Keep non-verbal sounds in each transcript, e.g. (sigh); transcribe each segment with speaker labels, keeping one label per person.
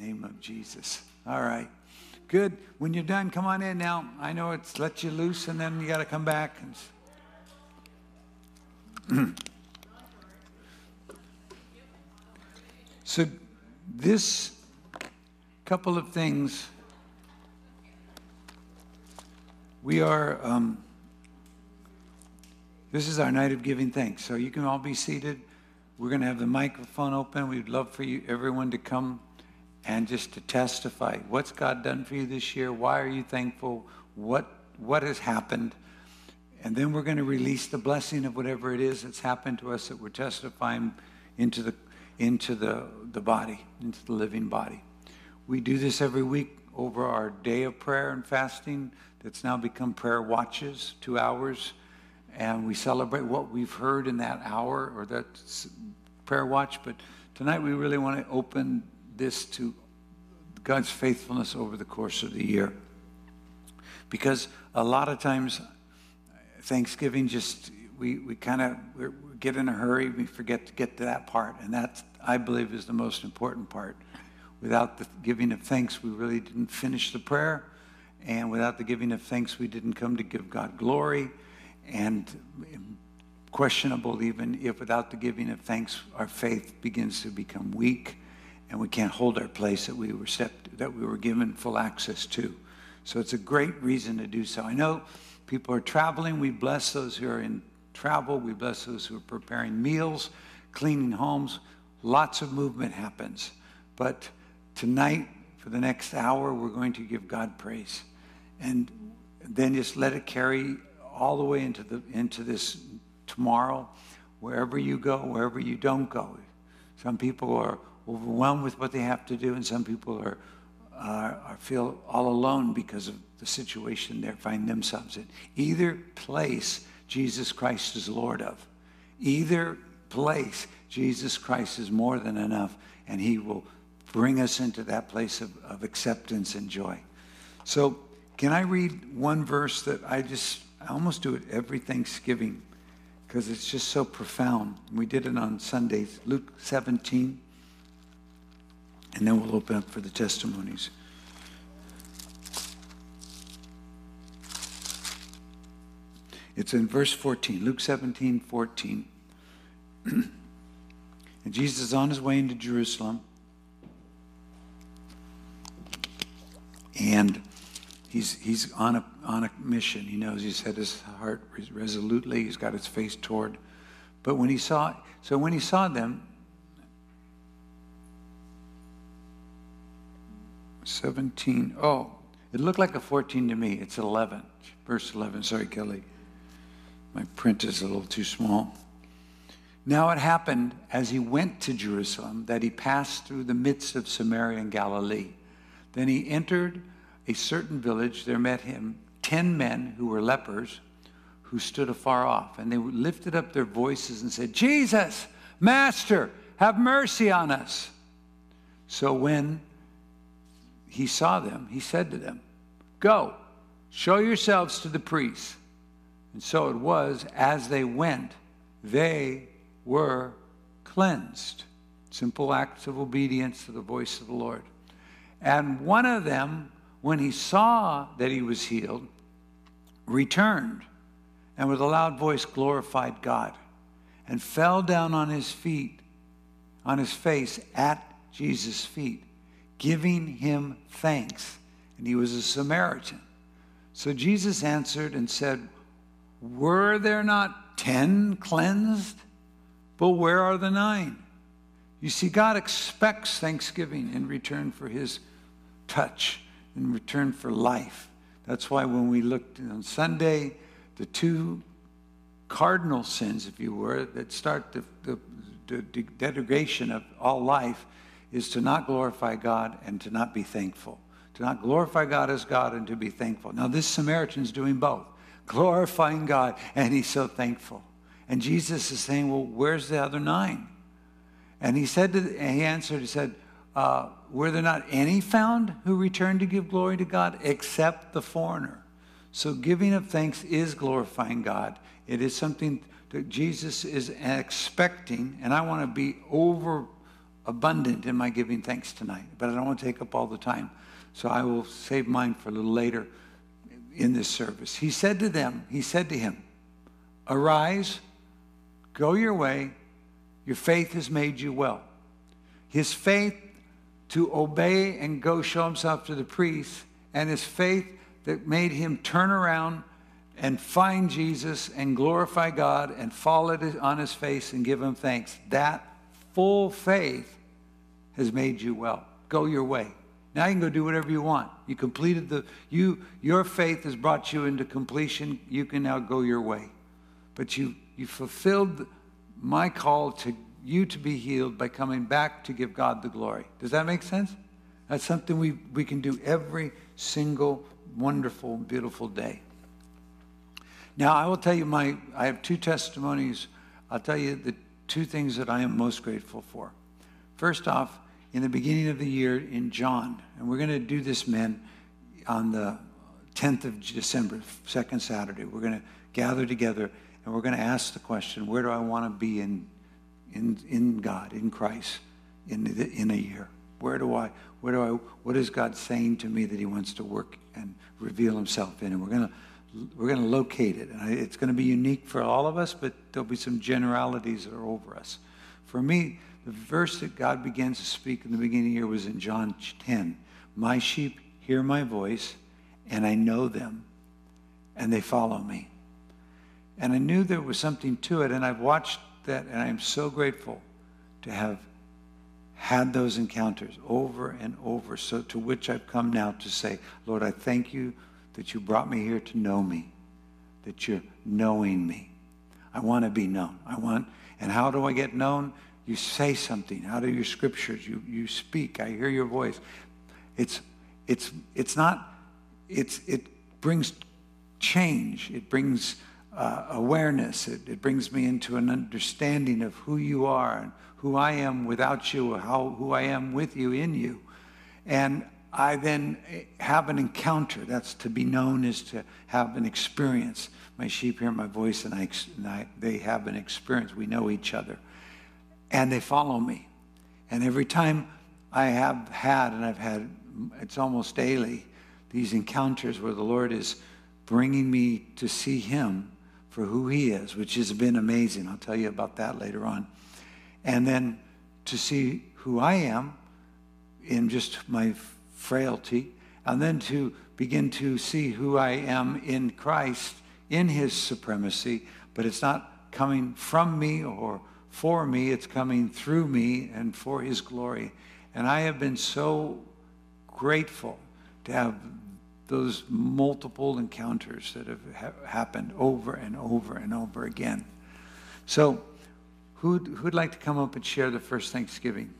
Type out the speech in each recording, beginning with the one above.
Speaker 1: name of Jesus. All right. Good. When you're done, come on in now. I know it's let you loose and then you got to come back. (clears throat) so, this couple of things we are, um, this is our night of giving thanks. So you can all be seated. We're going to have the microphone open. We'd love for you, everyone, to come and just to testify. What's God done for you this year? Why are you thankful? What, what has happened? And then we're going to release the blessing of whatever it is that's happened to us that we're testifying into the, into the, the body, into the living body. We do this every week over our day of prayer and fasting that's now become prayer watches, two hours. And we celebrate what we've heard in that hour or that prayer watch. But tonight we really want to open this to God's faithfulness over the course of the year. Because a lot of times, Thanksgiving just, we, we kind of get in a hurry, we forget to get to that part. And that, I believe, is the most important part. Without the giving of thanks, we really didn't finish the prayer. And without the giving of thanks, we didn't come to give God glory. And questionable, even if without the giving of thanks, our faith begins to become weak and we can't hold our place that we were that we were given full access to. So it's a great reason to do so. I know people are traveling. We bless those who are in travel. We bless those who are preparing meals, cleaning homes. Lots of movement happens. But tonight, for the next hour, we're going to give God praise and then just let it carry all the way into the into this tomorrow wherever you go wherever you don't go some people are overwhelmed with what they have to do and some people are, are, are feel all alone because of the situation they find themselves in. Either place jesus christ is lord of. Either place jesus christ is more than enough and he will bring us into that place of, of acceptance and joy. So can I read one verse that I just, I almost do it every Thanksgiving because it's just so profound. We did it on Sundays, Luke 17, and then we'll open up for the testimonies. It's in verse 14, Luke 17, 14. (clears throat) and Jesus is on his way into Jerusalem. And he's, he's on, a, on a mission. He knows he's set his heart resolutely. He's got his face toward. But when he saw, so when he saw them, 17, oh, it looked like a 14 to me. It's 11, verse 11. Sorry, Kelly. My print is a little too small. Now it happened as he went to Jerusalem that he passed through the midst of Samaria and Galilee. Then he entered a certain village, there met him ten men who were lepers who stood afar off. And they lifted up their voices and said, Jesus, Master, have mercy on us. So when he saw them, he said to them, Go, show yourselves to the priests. And so it was, as they went, they were cleansed. Simple acts of obedience to the voice of the Lord. And one of them when he saw that he was healed, returned and with a loud voice glorified God and fell down on his feet, on his face at Jesus' feet, giving him thanks. And he was a Samaritan. So Jesus answered and said, Were there not ten cleansed? But where are the nine? You see, God expects thanksgiving in return for his touch in return for life. That's why when we looked on Sunday, the two cardinal sins, if you were, that start the, the, the degradation of all life is to not glorify God and to not be thankful. To not glorify God as God and to be thankful. Now, this Samaritan's doing both, glorifying God, and he's so thankful. And Jesus is saying, Well, where's the other nine? And he said to, and he answered, he said, uh, were there not any found who returned to give glory to God except the foreigner? So giving of thanks is glorifying God. It is something that Jesus is expecting, and I want to be over abundant in my giving thanks tonight, but I don't want to take up all the time. So I will save mine for a little later in this service. He said to them, he said to him, Arise, go your way, your faith has made you well. His faith to obey and go show himself to the priest, and his faith that made him turn around and find Jesus and glorify God and fall on his face and give him thanks. That full faith has made you well. Go your way. Now you can go do whatever you want. You completed the you your faith has brought you into completion. You can now go your way. But you you fulfilled my call to you to be healed by coming back to give God the glory. Does that make sense? That's something we, we can do every single wonderful, beautiful day. Now, I will tell you my, I have two testimonies. I'll tell you the two things that I am most grateful for. First off, in the beginning of the year in John, and we're going to do this, men, on the 10th of December, second Saturday. We're going to gather together and we're going to ask the question where do I want to be in, in, in God, in Christ, in, the, in a year? Where do I, where do I, what is God saying to me that He wants to work and reveal Himself in? And we're going to we're going to locate it. And it's going to be unique for all of us, but there'll be some generalities that are over us. For me, the verse that God began to speak in the beginning here was in John 10. My sheep hear my voice, and I know them, and they follow me. And I knew there was something to it, and I've watched that, and I'm so grateful to have had those encounters over and over, so to which I've come now to say, Lord, I thank you that you brought me here to know me, that you're knowing me. I want to be known. I want, and how do I get known? You say something out of your scriptures. You, you speak. I hear your voice. It's, it's, it's not, it's, it brings change. It brings uh, awareness. It, it brings me into an understanding of who you are and who I am without you, how, who I am with you in you. And I then have an encounter. That's to be known is to have an experience. My sheep hear my voice and, I, and I, they have an experience. We know each other. And they follow me. And every time I have had, and I've had, it's almost daily, these encounters where the Lord is bringing me to see Him for who He is, which has been amazing. I'll tell you about that later on. And then to see who I am in just my frailty, and then to begin to see who I am in Christ, in his supremacy, but it's not coming from me or for me, it's coming through me and for his glory. And I have been so grateful to have those multiple encounters that have ha- happened over and over and over again. So, who'd, who'd like to come up and share the first Thanksgiving?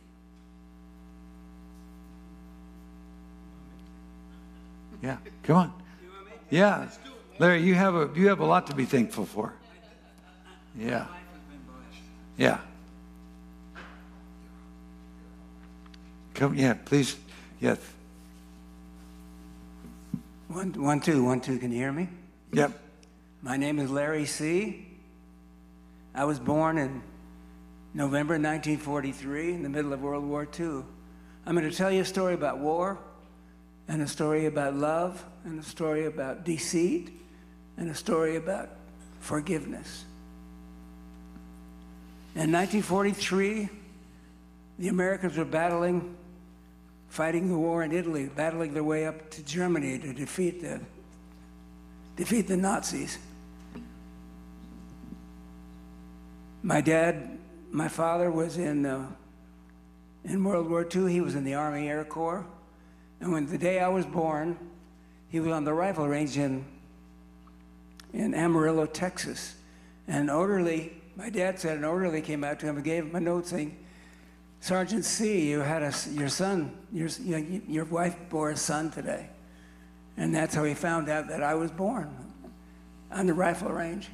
Speaker 1: Yeah, come on. Yeah. Larry, you have a you have a lot to be thankful for. Yeah. Yeah. Come, yeah, please. Yes.
Speaker 2: One, one, two, one, two. Can you hear me?
Speaker 1: Yep.
Speaker 2: My name is Larry C. I was born in November 1943 in the middle of World War II. I'm going to tell you a story about war and a story about love, and a story about deceit, and a story about forgiveness. In 1943, the Americans were battling, fighting the war in Italy, battling their way up to Germany to defeat the, defeat the Nazis. My dad, my father was in, uh, in World War II. He was in the Army Air Corps. And when the day I was born, he was on the rifle range in, in Amarillo, Texas. And an orderly, my dad said an orderly came out to him and gave him a note saying, Sergeant See, you had a, your son, your, your wife bore a son today. And that's how he found out that I was born on the rifle range.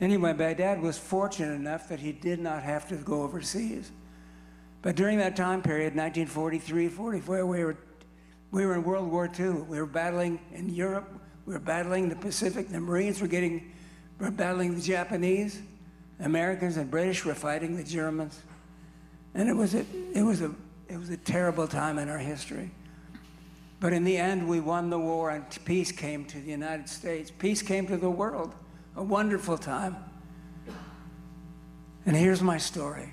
Speaker 2: Anyway, my dad was fortunate enough that he did not have to go overseas. But during that time period, 1943, 44, we were we were in World War II. We were battling in Europe. We were battling the Pacific. The Marines were getting, were battling the Japanese. Americans and British were fighting the Germans. And it was a, it was a, it was a terrible time in our history. But in the end, we won the war and peace came to the United States. Peace came to the world. A wonderful time. And here's my story.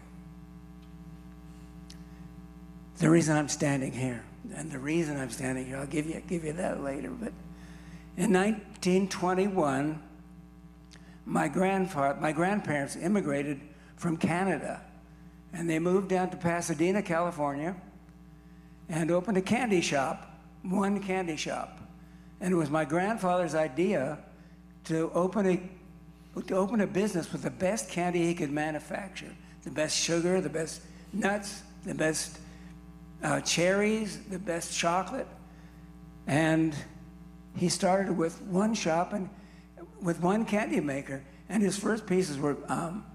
Speaker 2: The reason I'm standing here, and the reason I'm standing here, I'll give you, give you that later. But in 1921, my grandfather, my grandparents immigrated from Canada, and they moved down to Pasadena, California, and opened a candy shop, one candy shop. And it was my grandfather's idea to open a, to open a business with the best candy he could manufacture the best sugar, the best nuts, the best uh, cherries, the best chocolate. And he started with one shop and with one candy maker. And his first pieces were um,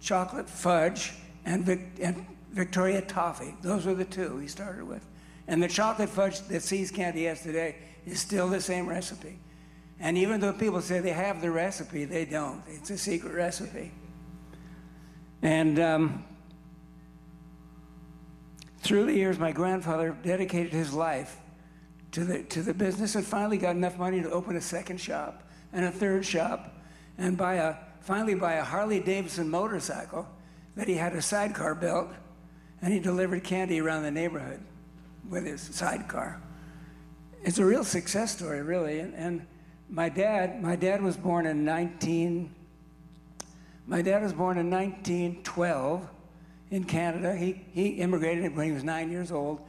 Speaker 2: chocolate fudge and, Vic- and Victoria toffee. Those were the two he started with. And the chocolate fudge that See's Candy has today is still the same recipe. And even though people say they have the recipe, they don't. It's a secret recipe. And um, through the years, my grandfather dedicated his life to the, to the business and finally got enough money to open a second shop and a third shop and buy a, finally buy a Harley Davidson motorcycle that he had a sidecar built, and he delivered candy around the neighborhood with his sidecar. It's a real success story, really. And, and my dad, my dad was born in 19, my dad was born in 1912 in Canada. He, he immigrated when he was nine years old,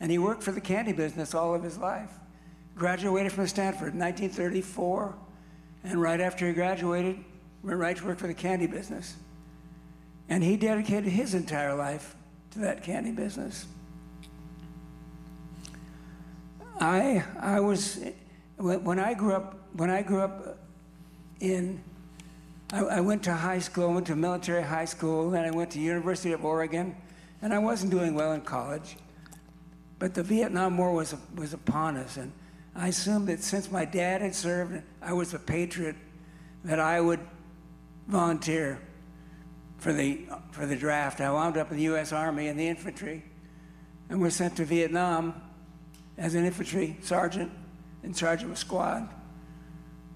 Speaker 2: and he worked for the candy business all of his life. Graduated from Stanford in 1934, and right after he graduated, went right to work for the candy business. And he dedicated his entire life to that candy business. I, I was, when I grew up, when I grew up in, I, I went to high school, I went to military high school, then I went to University of Oregon, and I wasn't doing well in college. But the Vietnam War was, was upon us, and I assumed that since my dad had served, I was a patriot, that I would volunteer for the, for the draft. I wound up in the U.S. Army in the infantry and was sent to Vietnam as an infantry sergeant in charge of a squad.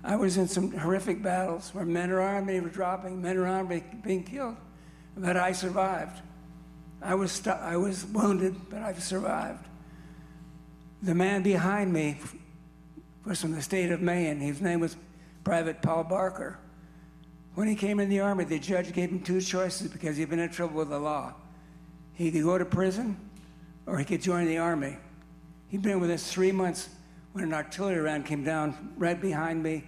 Speaker 2: I was in some horrific battles where men around me were dropping, men around me being killed, but I survived. I was, I was wounded, but I survived. The man behind me was from the state of Maine. His name was Private Paul Barker. When he came in the Army, the judge gave him two choices because he'd been in trouble with the law. He could go to prison or he could join the Army. He'd been with us three months when an artillery round came down right behind me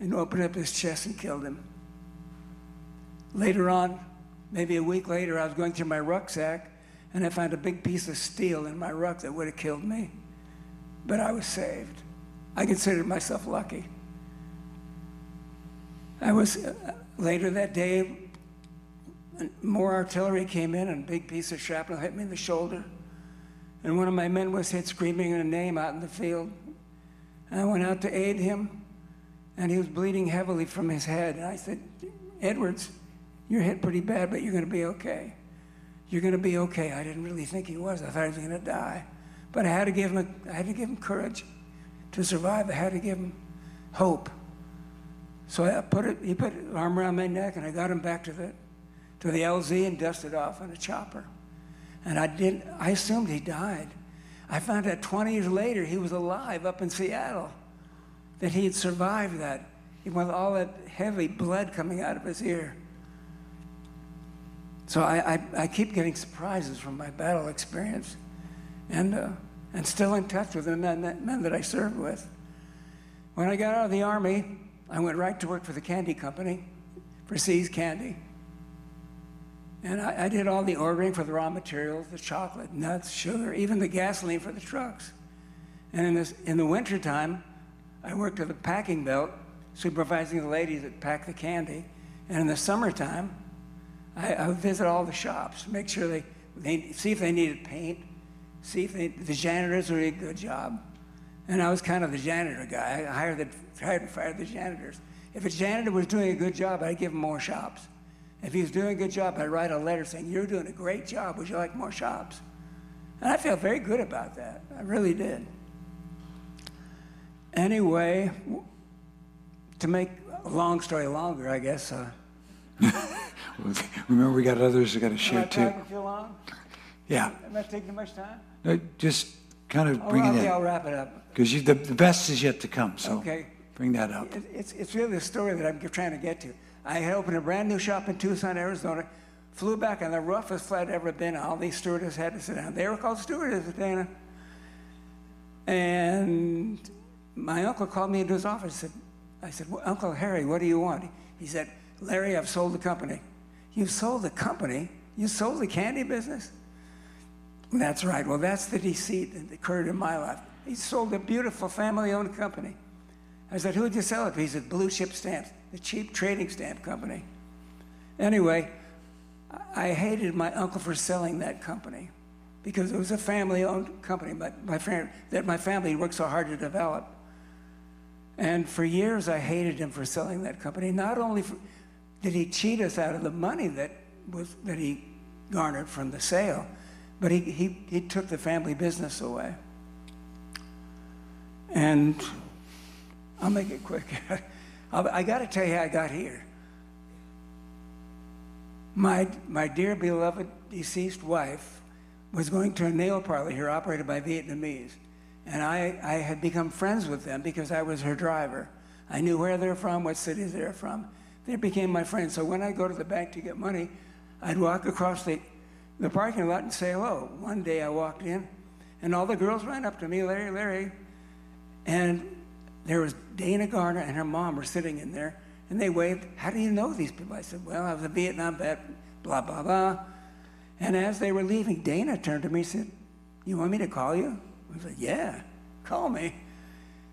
Speaker 2: and opened up his chest and killed him. Later on, maybe a week later, I was going through my rucksack and I found a big piece of steel in my ruck that would have killed me. But I was saved. I considered myself lucky. I was uh, later that day, more artillery came in and a big piece of shrapnel hit me in the shoulder. And one of my men was hit screaming a name out in the field. And I went out to aid him, and he was bleeding heavily from his head. And I said, Edwards, you're hit pretty bad, but you're going to be okay. You're going to be okay. I didn't really think he was. I thought he was going to die. But I had to give him, a, I had to give him courage to survive. I had to give him hope. So I put it, he put an arm around my neck, and I got him back to the, to the LZ and dusted off on a chopper. And I didn't, I assumed he died. I found out 20 years later he was alive up in Seattle, that he had survived that, with all that heavy blood coming out of his ear. So I, I, I keep getting surprises from my battle experience and, uh, and still in touch with the men that, men that I served with. When I got out of the Army, I went right to work for the candy company, for See's Candy. And I, I, did all the ordering for the raw materials, the chocolate, nuts, sugar, even the gasoline for the trucks. And in, this, in the wintertime, I worked at the packing belt, supervising the ladies that pack the candy. And in the summertime, I, I would visit all the shops, make sure they, they, see if they needed paint, see the janitors doing a good job. And I was kind of the janitor guy. I hired, the, hired and fired the janitors. If a janitor was doing a good job, I'd give him more shops. If he was doing a good job, I'd write a letter saying, You're doing a great job. Would you like more shops? And I felt very good about that. I really did. Anyway, to make a long story longer, I guess. Uh, (laughs)
Speaker 1: Remember, we got others that got to share too.
Speaker 2: talking too long?
Speaker 1: Yeah,
Speaker 2: Am I taking too much time?
Speaker 1: No, just kind of
Speaker 2: Oh,
Speaker 1: bring it
Speaker 2: okay, I'll
Speaker 1: in.
Speaker 2: wrap it up.
Speaker 1: Because the, the best is yet to come, so
Speaker 2: Okay.
Speaker 1: bring that up.
Speaker 2: It- It's, it's really the story that I'm trying to get to. I had opened a brand new shop in Tucson, Arizona, flew back on the roughest flight I'd ever been. All these stewardesses had to sit down. They were called stewardesses, Dana. And my uncle called me into his office. Said, I said, well, Uncle Harry, what do you want? He said, Larry, I've sold the company. You sold the company? You sold the candy business? That's right. Well, that's the deceit that occurred in my life. He sold a beautiful family-owned company. I said, who'd you sell it to? He said, Blue Chip Stamps, the cheap trading stamp company. Anyway, I hated my uncle for selling that company because it was a family-owned company but my that my family worked so hard to develop. And for years, I hated him for selling that company. Not only for, did he cheat us out of the money that, was, that he garnered from the sale, but he, he, he took the family business away. And I'll make it quick. (laughs) I'll- got to tell you how I got here. My, my dear beloved deceased wife was going to a nail parlor here operated by Vietnamese. And I, I had become friends with them because I was her driver. I knew where they're from, what cities they're from. They became my friends. So when I go to the bank to get money, I'd walk across the, the parking lot and say hello. One day I walked in, and all the girls ran up to me, Larry, Larry. And there was Dana Garner and her mom were sitting in there, and they waved, How do you know these people? I said, Well, I was a Vietnam vet, blah, blah, blah. And as they were leaving, Dana turned to me and said, You want me to call you? I said, Yeah, call me.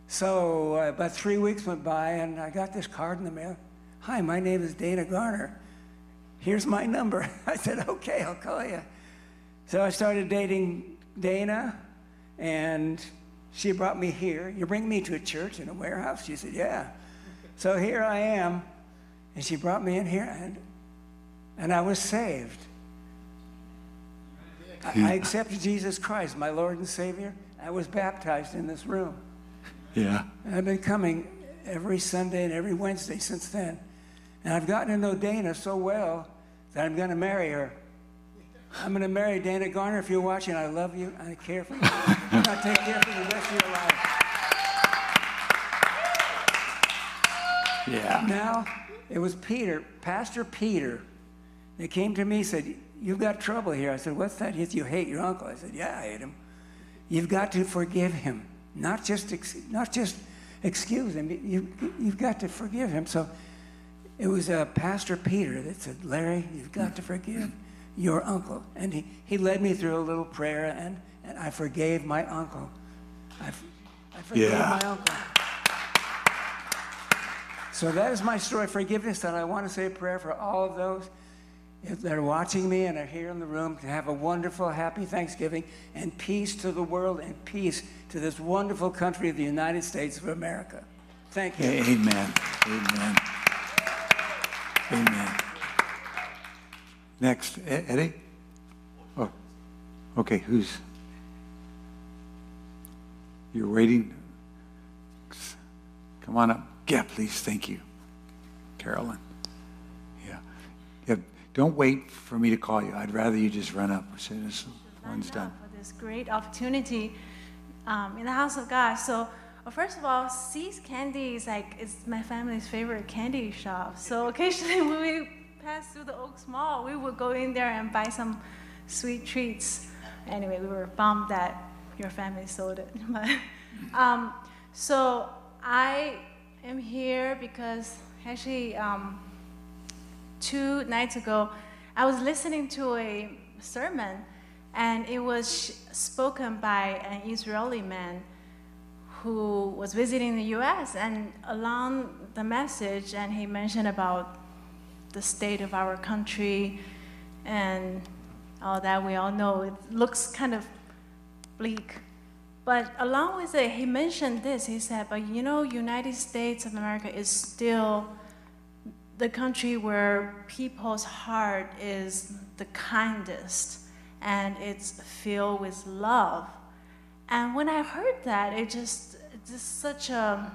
Speaker 2: So uh, about three weeks went by, and I got this card in the mail. Hi, my name is Dana Garner. Here's my number. (laughs) I said, Okay, I'll call you. So I started dating Dana, and she brought me here. You bring me to a church in a warehouse? She said, Yeah. So here I am. And she brought me in here, and, and I was saved. I, I accepted Jesus Christ, my Lord and Savior. I was baptized in this room.
Speaker 1: Yeah.
Speaker 2: And I've been coming every Sunday and every Wednesday since then. And I've gotten to know Dana so well that I'm going to marry her. I'm going to marry Dana Garner. If you're watching, I love you. I care for you. (laughs) To take care for the rest of your life.
Speaker 1: Yeah.
Speaker 2: Now, it was Peter, Pastor Peter, that came to me and said, You've got trouble here. I said, What's that? He said, You hate your uncle. I said, Yeah, I hate him. You've got to forgive him, not just, ex- not just excuse him. You, you've got to forgive him. So it was uh, Pastor Peter that said, Larry, you've got to forgive your uncle. And he, he led me through a little prayer, and, and I forgave my uncle. I forgave
Speaker 1: Yeah.
Speaker 2: my uncle. So that is my story of forgiveness, and I want to say a prayer for all of those that are watching me and are here in the room to have a wonderful, happy Thanksgiving and peace to the world and peace to this wonderful country of the United States of America. Thank you.
Speaker 1: Amen. Amen. Amen. Next, Eddie? Oh, okay, who's? You're waiting? Come on up. Yeah, please, thank you. Carolyn. Yeah. Yeah, don't wait for me to call you. I'd rather you just run up as soon as one's done.
Speaker 3: For this great opportunity um, in the house of God. So, uh, first of all, See's Candy is like it's my family's favorite candy shop. So (laughs) occasionally when we pass through the Oaks Mall, we would go in there and buy some sweet treats. Anyway, we were bummed that your family sold it. (laughs) But, um, so I am here because actually. Um, two nights ago, I was listening to a sermon, and it was spoken by an Israeli man who was visiting the U.S. And along the message, and he mentioned about the state of our country and all that we all know. It looks kind of bleak. But along with it, he mentioned this. He said, "But you know, United States of America is still the country where people's heart is the kindest and it's filled with love. And when I heard that, it just, just such a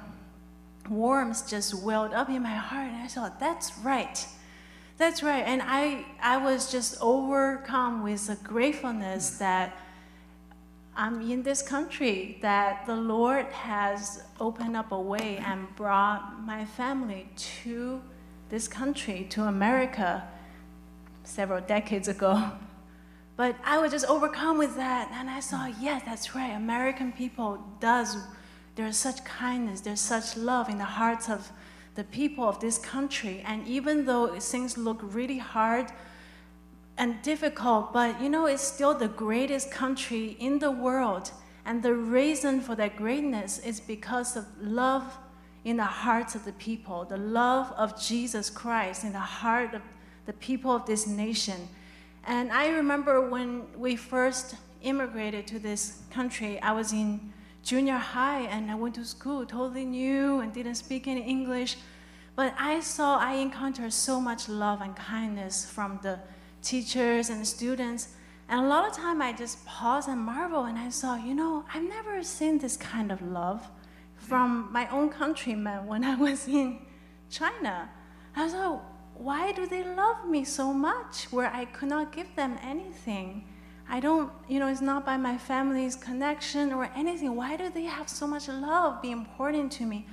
Speaker 3: warmth just welled up in my heart. And I thought, that's right. That's right. And I, I was just overcome with a gratefulness that I'm in this country, that the Lord has opened up a way and brought my family to this country, to America, several decades ago. But I was just overcome with that, and I saw, yes, that's right. American people does there's such kindness, there's such love in the hearts of the people of this country. And even though things look really hard and difficult, but you know, it's still the greatest country in the world. And the reason for that greatness is because of love in the hearts of the people, the love of Jesus Christ in the heart of the people of this nation. And I remember when we first immigrated to this country, I was in junior high and I went to school totally new and didn't speak any English. But I saw, I encountered so much love and kindness from the teachers and the students. And a lot of time I just pause and marvel and I saw, you know, I've never seen this kind of love from my own countrymen when I was in China. I thought, why do they love me so much where I could not give them anything? I don't, you know, it's not by my family's connection or anything. Why do they have so much love be important to me?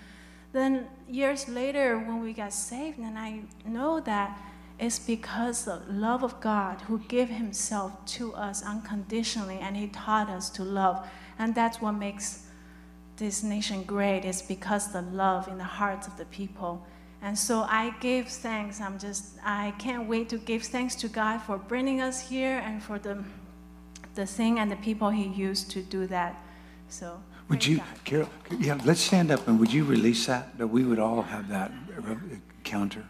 Speaker 3: Then years later, when we got saved, and I know that it's because of love of God who gave Himself to us unconditionally, and He taught us to love, and that's what makes this nation great. Is because the love in the hearts of the people. And so I give thanks. I'm just, I can't wait to give thanks to God for bringing us here and for the the thing and the people he used to do that. So,
Speaker 1: would you, God. Carol? Yeah, let's stand up and would you release that? That we would all have that encounter.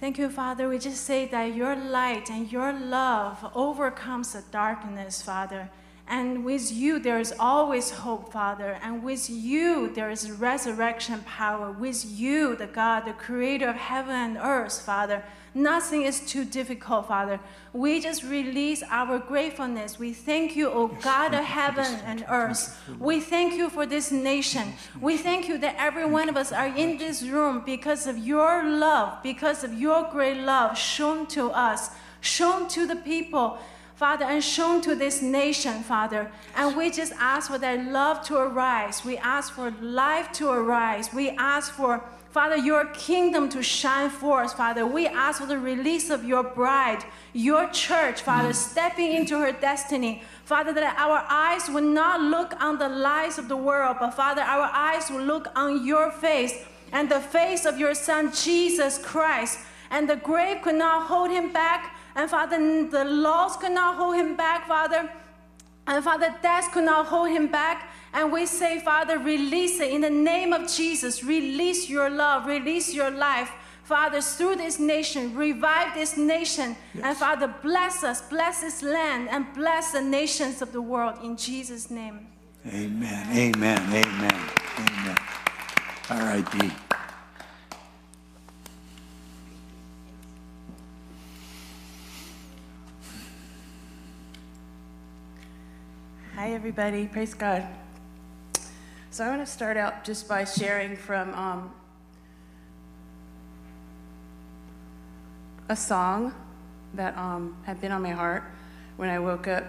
Speaker 3: Thank you, Father. We just say that your light and your love overcomes the darkness, Father. And with you, there is always hope, Father. And with you, there is resurrection power. With you, the God, the creator of heaven and earth, Father. Nothing is too difficult, Father. We just release our gratefulness. We thank you, O God of heaven and earth. We thank you for this nation. We thank you that every one of us are in this room because of your love, because of your great love shown to us, shown to the people Father, and shown to this nation, Father. And we just ask for that love to arise. We ask for life to arise. We ask for, Father, your kingdom to shine forth, Father. We ask for the release of your bride, your church, Father, mm. stepping into her destiny. Father, that our eyes will not look on the lies of the world, but Father, our eyes will look on your face and the face of your Son, Jesus Christ. And the grave could not hold him back and Father, the laws could not hold him back, Father. And Father, death could not hold him back. And we say, Father, release it in the name of Jesus. Release your love, release your life. Father, through this nation, revive this nation. Yes. And Father, bless us, bless this land, and bless the nations of the world in Jesus' name.
Speaker 1: Amen, amen, amen, amen. All right, Dee.
Speaker 4: Hi, everybody. Praise God. So, I want to start out just by sharing from um, a song that um, had been on my heart when I woke up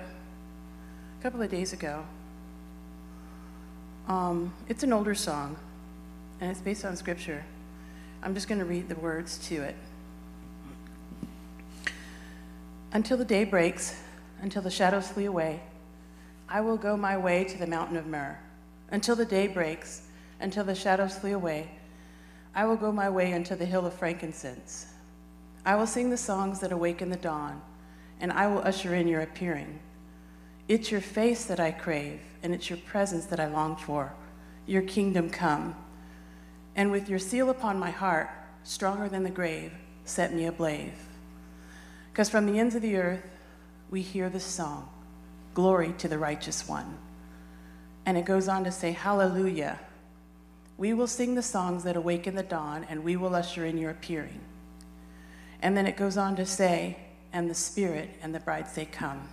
Speaker 4: a couple of days ago. Um, it's an older song, and it's based on scripture. I'm just going to read the words to it. Until the day breaks, until the shadows flee away I will go my way to the mountain of myrrh until the day breaks, until the shadows flee away. I will go my way unto the hill of frankincense. I will sing the songs that awaken the dawn, and I will usher in your appearing. It's your face that I crave, and it's your presence that I long for. Your kingdom come. And with your seal upon my heart, stronger than the grave, set me ablaze. Because from the ends of the earth, we hear this song Glory to the righteous one. And it goes on to say, Hallelujah. We will sing the songs that awaken the dawn, and we will usher in your appearing. And then it goes on to say, and the Spirit and the bride say, Come.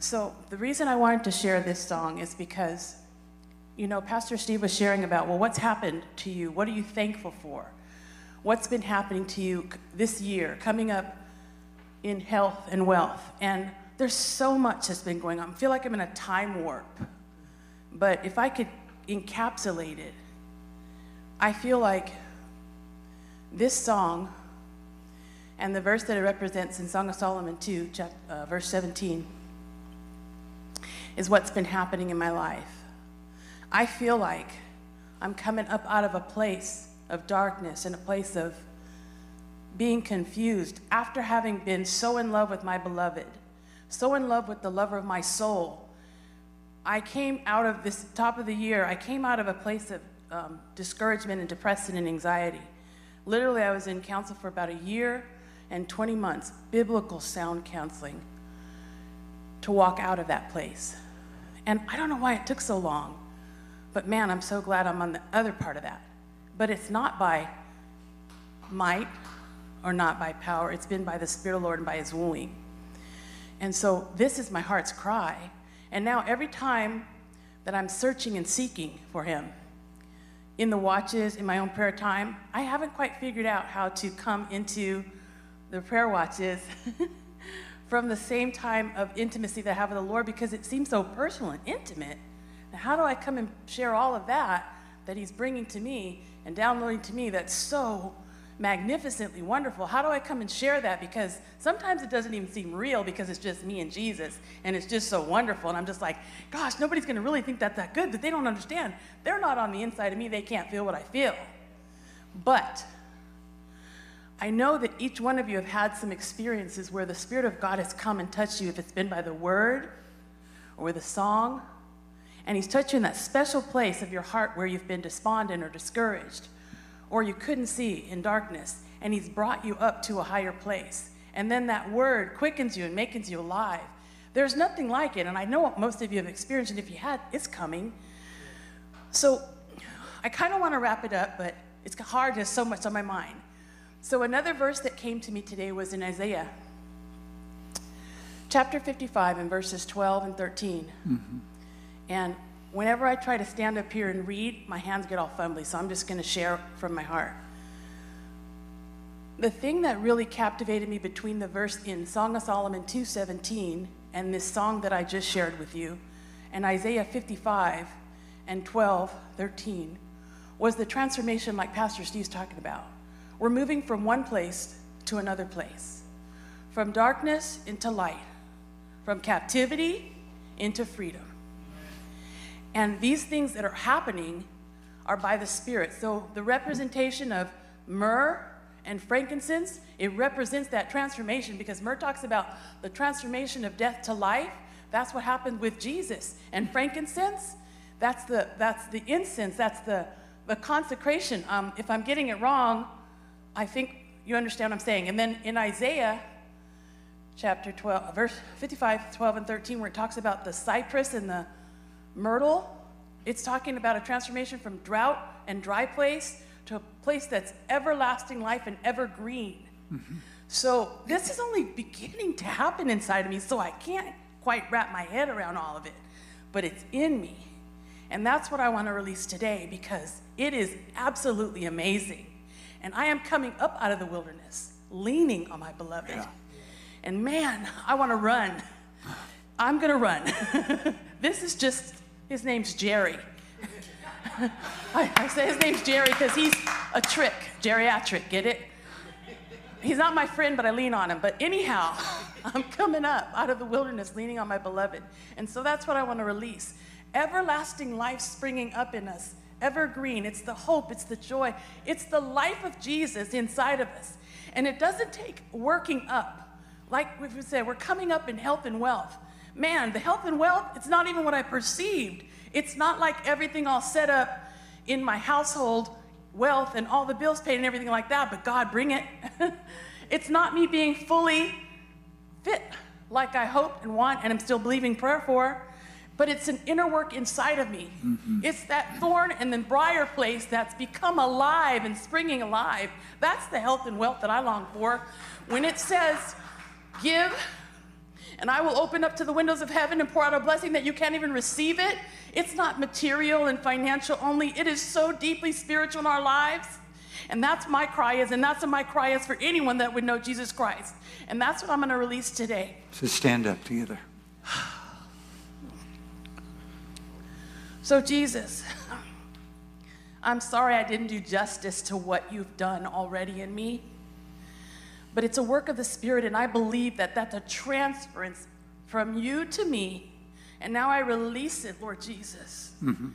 Speaker 4: So the reason I wanted to share this song is because, you know, Pastor Steve was sharing about, well, what's happened to you? What are you thankful for? What's been happening to you this year, coming up in health and wealth? And there's so much that's been going on. I feel like I'm in a time warp. But if I could encapsulate it, I feel like this song and the verse that it represents in Song of Solomon 2, chapter, uh, verse 17, is what's been happening in my life. I feel like I'm coming up out of a place of darkness and a place of being confused after having been so in love with my beloved, so in love with the lover of my soul. I came out of this top of the year, I came out of a place of um, discouragement and depression and anxiety. Literally, I was in counsel for about a year and 20 months, biblical sound counseling, to walk out of that place. And I don't know why it took so long, but man, I'm so glad I'm on the other part of that. But it's not by might or not by power, it's been by the Spirit of the Lord and by His wooing. And so this is my heart's cry. And now every time that I'm searching and seeking for Him, in the watches, in my own prayer time, I haven't quite figured out how to come into the prayer watches (laughs) from the same time of intimacy that I have with the Lord because it seems so personal and intimate. Now, how do I come and share all of that that He's bringing to me and downloading to me that's so magnificently wonderful? How do I come and share that? Because sometimes it doesn't even seem real because it's just me and Jesus and it's just so wonderful. And I'm just like, gosh, nobody's going to really think that's that good, but they don't understand. They're not on the inside of me, they can't feel what I feel. But I know that each one of you have had some experiences where the Spirit of God has come and touched you, if it's been by the word or with a song, and He's touched you in that special place of your heart where you've been despondent or discouraged, or you couldn't see in darkness, and He's brought you up to a higher place. And then that word quickens you and makes you alive. There's nothing like it, and I know what most of you have experienced, and if you had, it's coming. So I kind of want to wrap it up, but it's hard, there's so much on my mind. So, another verse that came to me today was in Isaiah chapter 55 and verses 12 and 13. Mm-hmm. And whenever I try to stand up here and read, my hands get all fumbly, so I'm just going to share from my heart. The thing that really captivated me between the verse in Song of Solomon 2:17 and this song that I just shared with you, and Isaiah 55 and 12, 13, was the transformation like Pastor Steve's talking about. We're moving from one place to another place, from darkness into light, from captivity into freedom. And these things that are happening are by the Spirit. So the representation of myrrh and frankincense, it represents that transformation because myrrh talks about the transformation of death to life. That's what happened with Jesus. And frankincense, that's the, that's the incense, that's the, the consecration. Um, if I'm getting it wrong, I think you understand what I'm saying. And then in Isaiah chapter 12, verse 55, 12, and 13, where it talks about the cypress and the myrtle, it's talking about a transformation from drought and dry place to a place that's everlasting life and evergreen. Mm-hmm. So this is only beginning to happen inside of me, so I can't quite wrap my head around all of it, but it's in me. And that's what I want to release today because it is absolutely amazing. And I am coming up out of the wilderness, leaning on my beloved. Yeah. And man, I want to run. I'm going to run. (laughs) this is just, his name's Jerry. (laughs) I, I, say his name's Jerry because he's a trick, geriatric, get it? He's not my friend, but I lean on him. But anyhow, (laughs) I'm coming up out of the wilderness, leaning on my beloved. And so that's what I want to release. Everlasting life springing up in us evergreen. It's the hope, it's the joy, it's the life of Jesus inside of us. And it doesn't take working up. Like we said, we're coming up in health and wealth. Man, the health and wealth, it's not even what I perceived. It's not like everything all set up in my household, wealth and all the bills paid and everything like that, but God, bring it. (laughs) it's not me being fully fit like I hope and want and I'm still believing prayer for. but it's an inner work inside of me. Mm-hmm. It's that thorn and then briar place that's become alive and springing alive. That's the health and wealth that I long for. When it says, give, and I will open up to the windows of heaven and pour out a blessing that you can't even receive it. It's not material and financial only, it is so deeply spiritual in our lives. And that's my cry is, and that's what my cry is for anyone that would know Jesus Christ. And that's what I'm going to release today.
Speaker 1: So stand up together.
Speaker 4: So, Jesus, I'm sorry I didn't do justice to what you've done already in me. But it's a work of the Spirit, and I believe that that's a transference from you to me. And now I release it, Lord Jesus. Mm-hmm.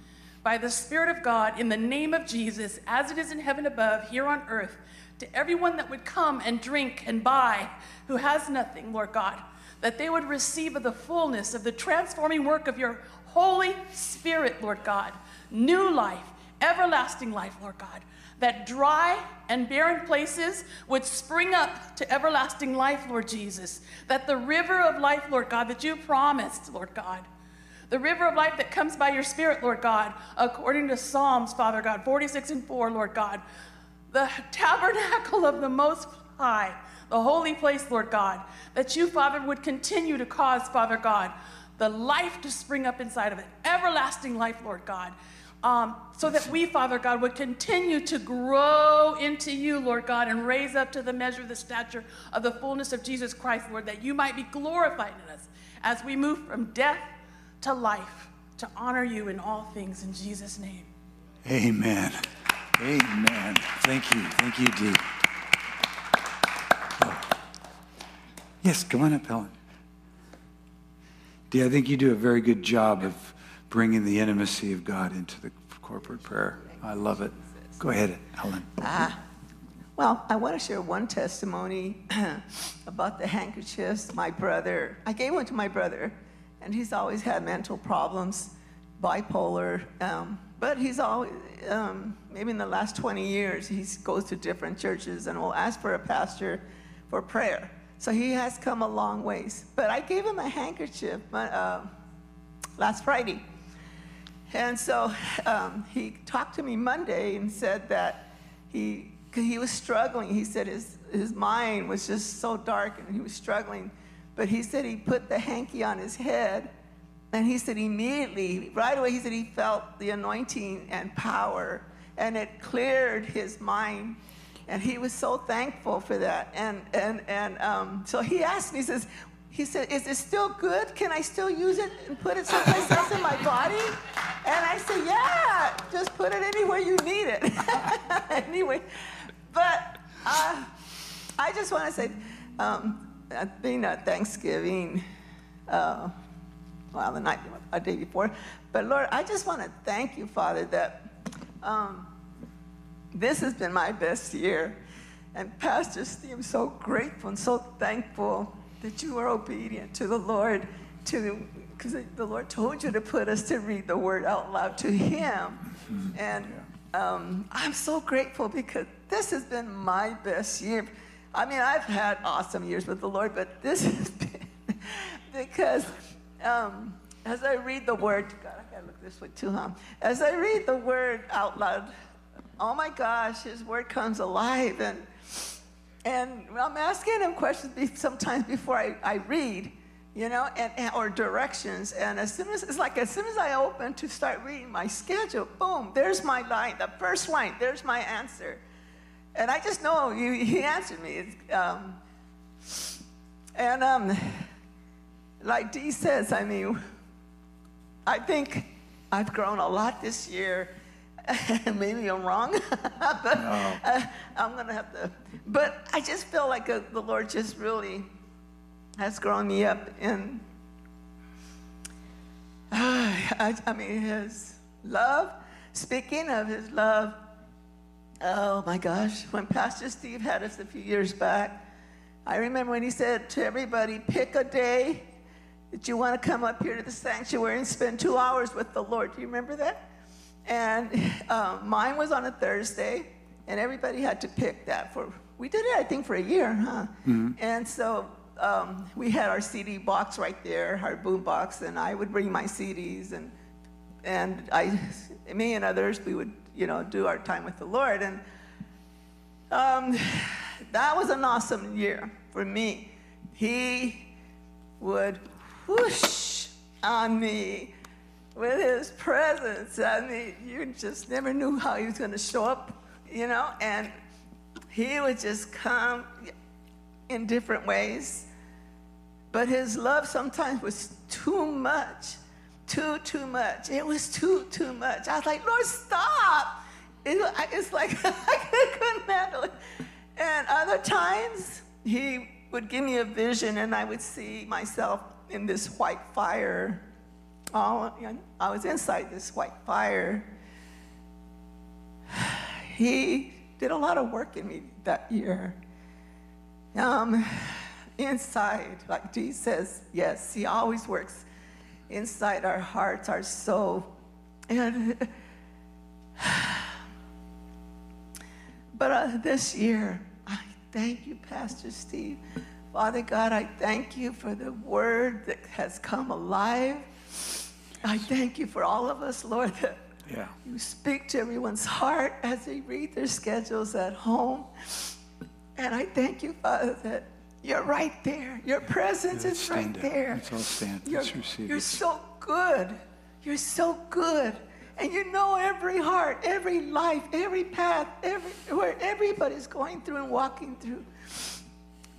Speaker 4: By the Spirit of God, in the name of Jesus, as it is in heaven above, here on earth, to everyone that would come and drink and buy who has nothing, Lord God, that they would receive of the fullness of the transforming work of your Holy Spirit, Lord God, new life, everlasting life, Lord God, that dry and barren places would spring up to everlasting life, Lord Jesus, that the river of life, Lord God, that you promised, Lord God, the river of life that comes by your Spirit, Lord God, according to Psalms, Father God, 46 and 4, Lord God, the tabernacle of the Most High, the holy place, Lord God, that you, Father, would continue to cause, Father God, the life to spring up inside of it, everlasting life, Lord God. Um, so that we, Father God, would continue to grow into you, Lord God, and raise up to the measure of the stature of the fullness of Jesus Christ, Lord, that you might be glorified in us as we move from death to life, to honor you in all things in Jesus' name.
Speaker 1: Amen. Amen. Thank you. Thank you, Dee. Oh. Yes, come on up, Helen. Dee, I think you do a very good job of bringing the intimacy of God into the corporate prayer. I love it. Go ahead, Helen.
Speaker 5: Well, I want to share one testimony (clears throat) about the handkerchiefs. My brother, I gave one to my brother, and he's always had mental problems, bipolar, um, but he's always, um, maybe in the last 20 years, he goes to different churches and will ask for a pastor for prayer. So he has come a long ways. But I gave him a handkerchief uh, last Friday. And so um, he talked to me Monday and said that he, he was struggling. He said his, his mind was just so dark and he was struggling. But he said he put the hanky on his head and he said immediately, right away, he said he felt the anointing and power and it cleared his mind. And he was so thankful for that. And, and, and um, so he asked me, he says, he said, is it still good? Can I still use it and put it someplace else in my body? And I said, yeah, just put it anywhere you need it. (laughs) anyway, but uh, I just want to say, um, uh, being at Thanksgiving, uh, well, the night, a day before, but Lord, I just want to thank you, Father, that um, this has been my best year. And Pastor Steve, I'm so grateful and so thankful that you are obedient to the Lord, to because the Lord told you to put us to read the word out loud to Him. And um, I'm so grateful because this has been my best year. I mean, I've had awesome years with the Lord, but this (laughs) has been because um, as I read the word, God, I gotta look this way too, huh? As I read the word out loud, oh my gosh, His word comes alive, and and I'm asking Him questions sometimes before I, I read, you know, and, and or directions. And as soon as it's like as soon as I open to start reading my schedule, boom, there's my line, the first line, there's my answer, and I just know you, (laughs) He answered me. Um, and um, like Dee says, I mean, I think I've grown a lot this year. (laughs) Maybe I'm wrong, (laughs) but uh, I'm gonna have to. But I just feel like uh, the Lord just really has grown me up in. (sighs) I, I mean, His love. Speaking of His love, oh my gosh, when Pastor Steve had us a few years back, I remember when he said to everybody, pick a day that you want to come up here to the sanctuary and spend two hours with the Lord. Do you remember that? And um, (laughs) mine was on a Thursday, and everybody had to pick that for. We did it, I think, for a year, huh? And so um, we had our CD box right there, our boom box, and I would bring my CDs, and and I, me and others, we would, you know, do our time with the Lord, and um, that was an awesome year for me. He would whoosh on me with his presence. I mean, you just never knew how he was going to show up, you know, and he would just come in different ways. But his love sometimes was too much, too, too much. It was too, too much. I was like, Lord, stop. It, it's like (laughs) I couldn't handle it. And other times, he would give me a vision, and I would see myself in this white fire. Oh, I was inside this white fire. (sighs) He did a lot of work in me that year. Um, inside, like Jesus says, yes, He always works inside our hearts, our soul. And (sighs) but uh, this year, I thank you, Pastor Steve. Father God, I thank you for the word that has come alive. I thank you for all of us, Lord, that
Speaker 1: Yeah.
Speaker 5: you speak to everyone's heart as they read their schedules at home. And I thank you, Father, that you're right there. Your presence
Speaker 1: Let's
Speaker 5: is right
Speaker 1: up.
Speaker 5: there.
Speaker 1: Let's all stand.
Speaker 5: You're,
Speaker 1: Let's receive
Speaker 5: you're
Speaker 1: it.
Speaker 5: so good. You're so good. And you know every heart, every life, every path, every where everybody's going through and walking through.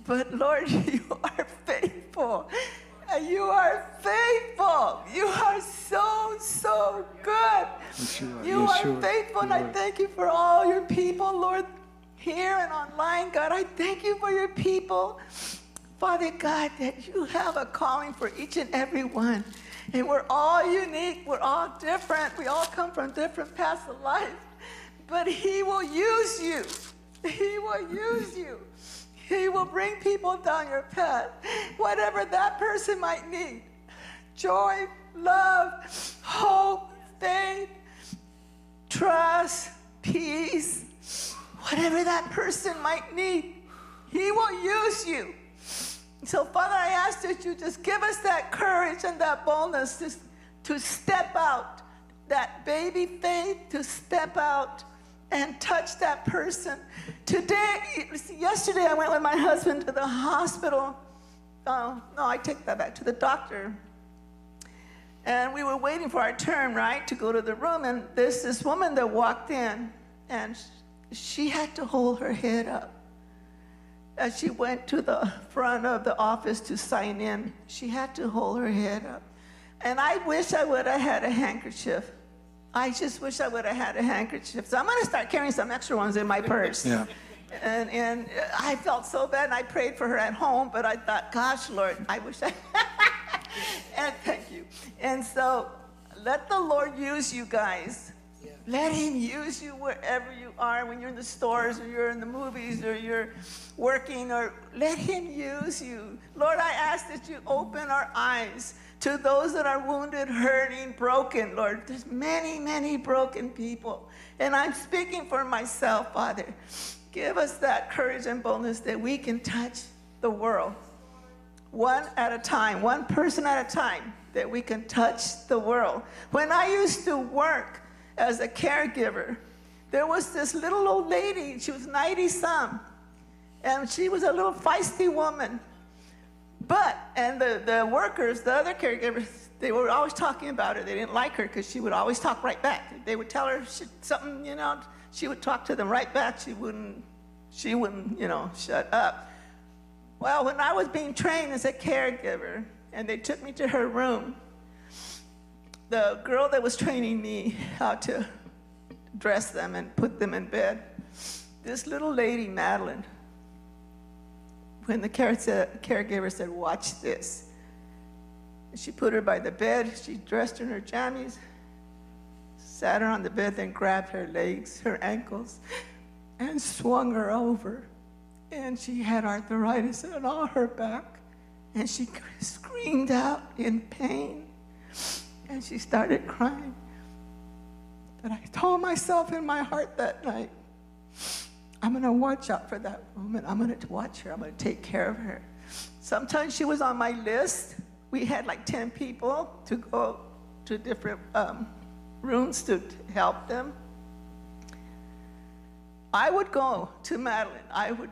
Speaker 5: But Lord, (laughs) you are faithful. And You are faithful. You are so, so good.
Speaker 1: You are.
Speaker 5: You
Speaker 1: Yes,
Speaker 5: are
Speaker 1: you are.
Speaker 5: faithful, and I thank you for all your people, Lord, here and online. God, I thank you for your people. Father God, that you have a calling for each and every one. And we're all unique, we're all different, we all come from different paths of life. But He will use you. He will use you. He will bring people down your path, whatever that person might need joy, love, hope, faith, trust, peace, whatever that person might need, He will use you. So, Father, I ask that you just give us that courage and that boldness to, to step out, that baby faith to step out and touch that person. Today, yesterday, I went with my husband to the hospital. Oh, no, I take that back to the doctor. And we were waiting for our turn, right, to go to the room. And there's this woman that walked in, and she had to hold her head up. As she went to the front of the office to sign in, she had to hold her head up. And I wish I would have had a handkerchief. I just wish I would have had a handkerchief. So I'm going to start carrying some extra ones in my purse.
Speaker 1: Yeah.
Speaker 5: And, and I felt so bad, and I prayed for her at home, but I thought, gosh, Lord, I wish I. (laughs) and thank you. And so let the Lord use you guys. Yeah. Let Him use you wherever you are, when you're in the stores or you're in the movies or you're working, or let Him use you. Lord, I ask that you open our eyes to those that are wounded, hurting, broken. Lord, there's many, many broken people. And I'm speaking for myself, Father. Give us that courage and boldness that we can touch the world one at a time, one person at a time, that we can touch the world. When I used to work as a caregiver, there was this little old lady, she was 90 some, and she was a little feisty woman. But, and the, the workers, the other caregivers, they were always talking about her. They didn't like her because she would always talk right back. They would tell her she, something, you know, she would talk to them right back. She wouldn't, she wouldn't, you know, shut up. Well, when I was being trained as a caregiver and they took me to her room, the girl that was training me how to dress them and put them in bed, this little lady, Madeline, when the caregiver said, Watch this, she put her by the bed, she dressed in her jammies, sat her on the bed, then grabbed her legs, her ankles, and swung her over and she had arthritis in all her back, and she screamed out in pain, and she started crying. But I told myself in my heart that night, I'm going to watch out for that woman. I'm going to watch her. I'm going to take care of her. Sometimes she was on my list. We had like 10 people to go to different um, rooms to help them. I would go to Madeline. I would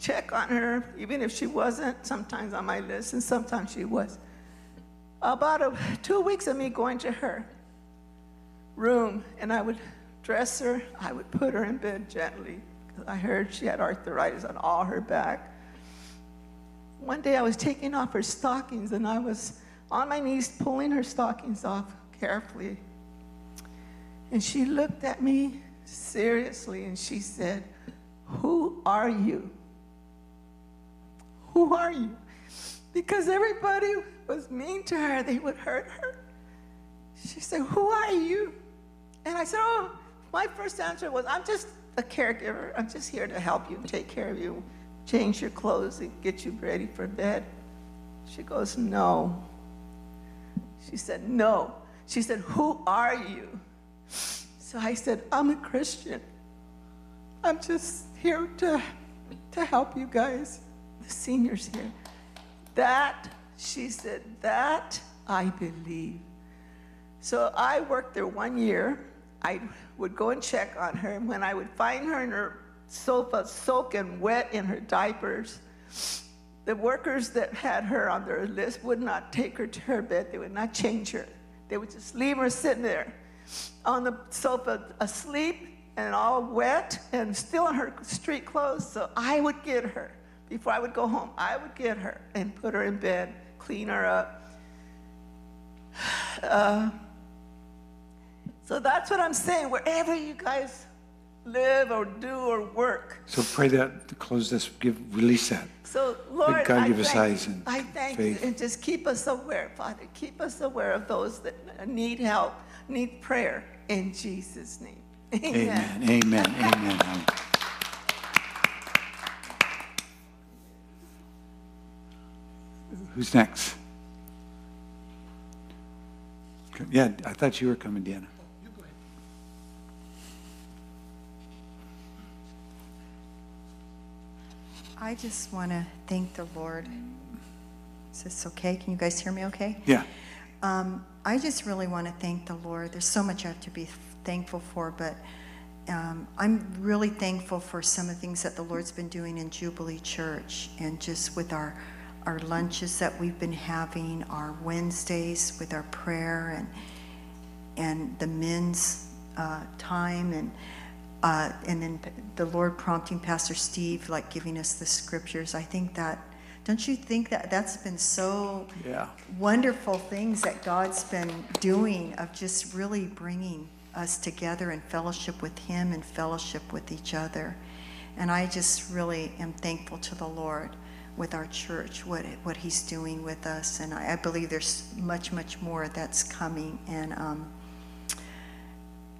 Speaker 5: check on her, even if she wasn't sometimes on my list, and sometimes she was. About a, two weeks of me going to her room, and I would dress her, I would put her in bed gently. I heard she had arthritis on all her back. One day I was taking off her stockings, and I was on my knees pulling her stockings off carefully. And she looked at me seriously and she said, Who are you? Who are you? Because everybody was mean to her, they would hurt her. She said, Who are you? And I said, Oh, my first answer was, I'm just a caregiver. I'm just here to help you, take care of you, change your clothes, and get you ready for bed. She goes, No. She said, No. She said, Who are you? So I said, I'm a Christian. I'm just here to, to help you guys, the seniors here. That, she said, that I believe. So I worked there one year. I would go and check on her. And when I would find her in her sofa soaking wet in her diapers, the workers that had her on their list would not take her to her bed. They would not change her. They would just leave her sitting there on the sofa asleep and all wet and still in her street clothes. So I would get her before I would go home. I would get her and put her in bed, clean her up. (sighs) Uh, so that's what I'm saying. Wherever you guys live or do or work.
Speaker 1: So pray that, to close this, give, release that.
Speaker 5: So Lord,
Speaker 1: God
Speaker 5: I
Speaker 1: give us
Speaker 5: thank
Speaker 1: eyes and
Speaker 5: I thank
Speaker 1: faith.
Speaker 5: you, and just keep us aware, Father. Keep us aware of those that need help, need prayer. In Jesus' name, Amen.
Speaker 1: Amen, amen, amen. Who's next? Yeah, I thought you were coming, Deanna.
Speaker 6: I just want to thank the Lord. Is this okay? Can you guys hear me okay?
Speaker 1: Yeah,
Speaker 6: Um, I just really want to thank the Lord. There's so much I have to be thankful for, but um, I'm really thankful for some of the things that the Lord's been doing in Jubilee Church and just with our our lunches that we've been having, our Wednesdays with our prayer and and the men's uh, time and uh, and then the Lord prompting Pastor Steve like giving us the scriptures. I think that don't you think that that's been so
Speaker 1: yeah.
Speaker 6: wonderful things that God's been doing of just really bringing us together in fellowship with Him and fellowship with each other. And I just really am thankful to the Lord with our church, what, what He's doing with us. And I, I believe there's much, much more that's coming. And um,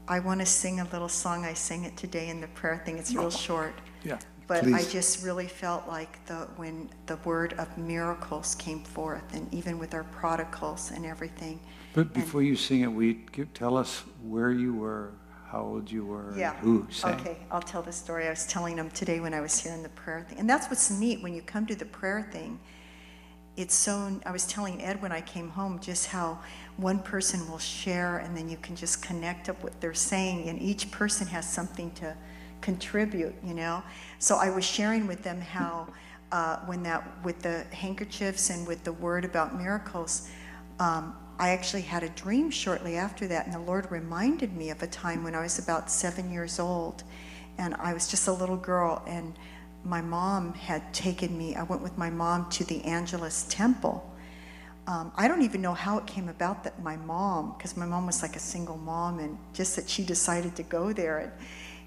Speaker 6: I want to sing a little song. I sang it today in the prayer thing. It's real oh. short.
Speaker 1: Yeah,
Speaker 6: But I just really felt like the, when the word of miracles came forth, and even with our prodigals and everything.
Speaker 1: But before you sing it, we give, tell us where you were, how old you were,
Speaker 6: Yeah.
Speaker 1: who sang.
Speaker 6: Okay, I'll tell the story. I was telling them today when I was here in the prayer thing. And that's what's neat when you come to the prayer thing. It's so, I was telling Ed when I came home just how one person will share and then you can just connect up what they're saying, and each person has something to contribute, you know? So I was sharing with them how uh, when that, with the handkerchiefs and with the word about miracles, um, I actually had a dream shortly after that, and the Lord reminded me of a time when I was about seven years old, and I was just a little girl, and my mom had taken me. I went with my mom to the Angelus Temple. Um, I don't even know how it came about that my mom, because my mom was like a single mom, and just that she decided to go there, and,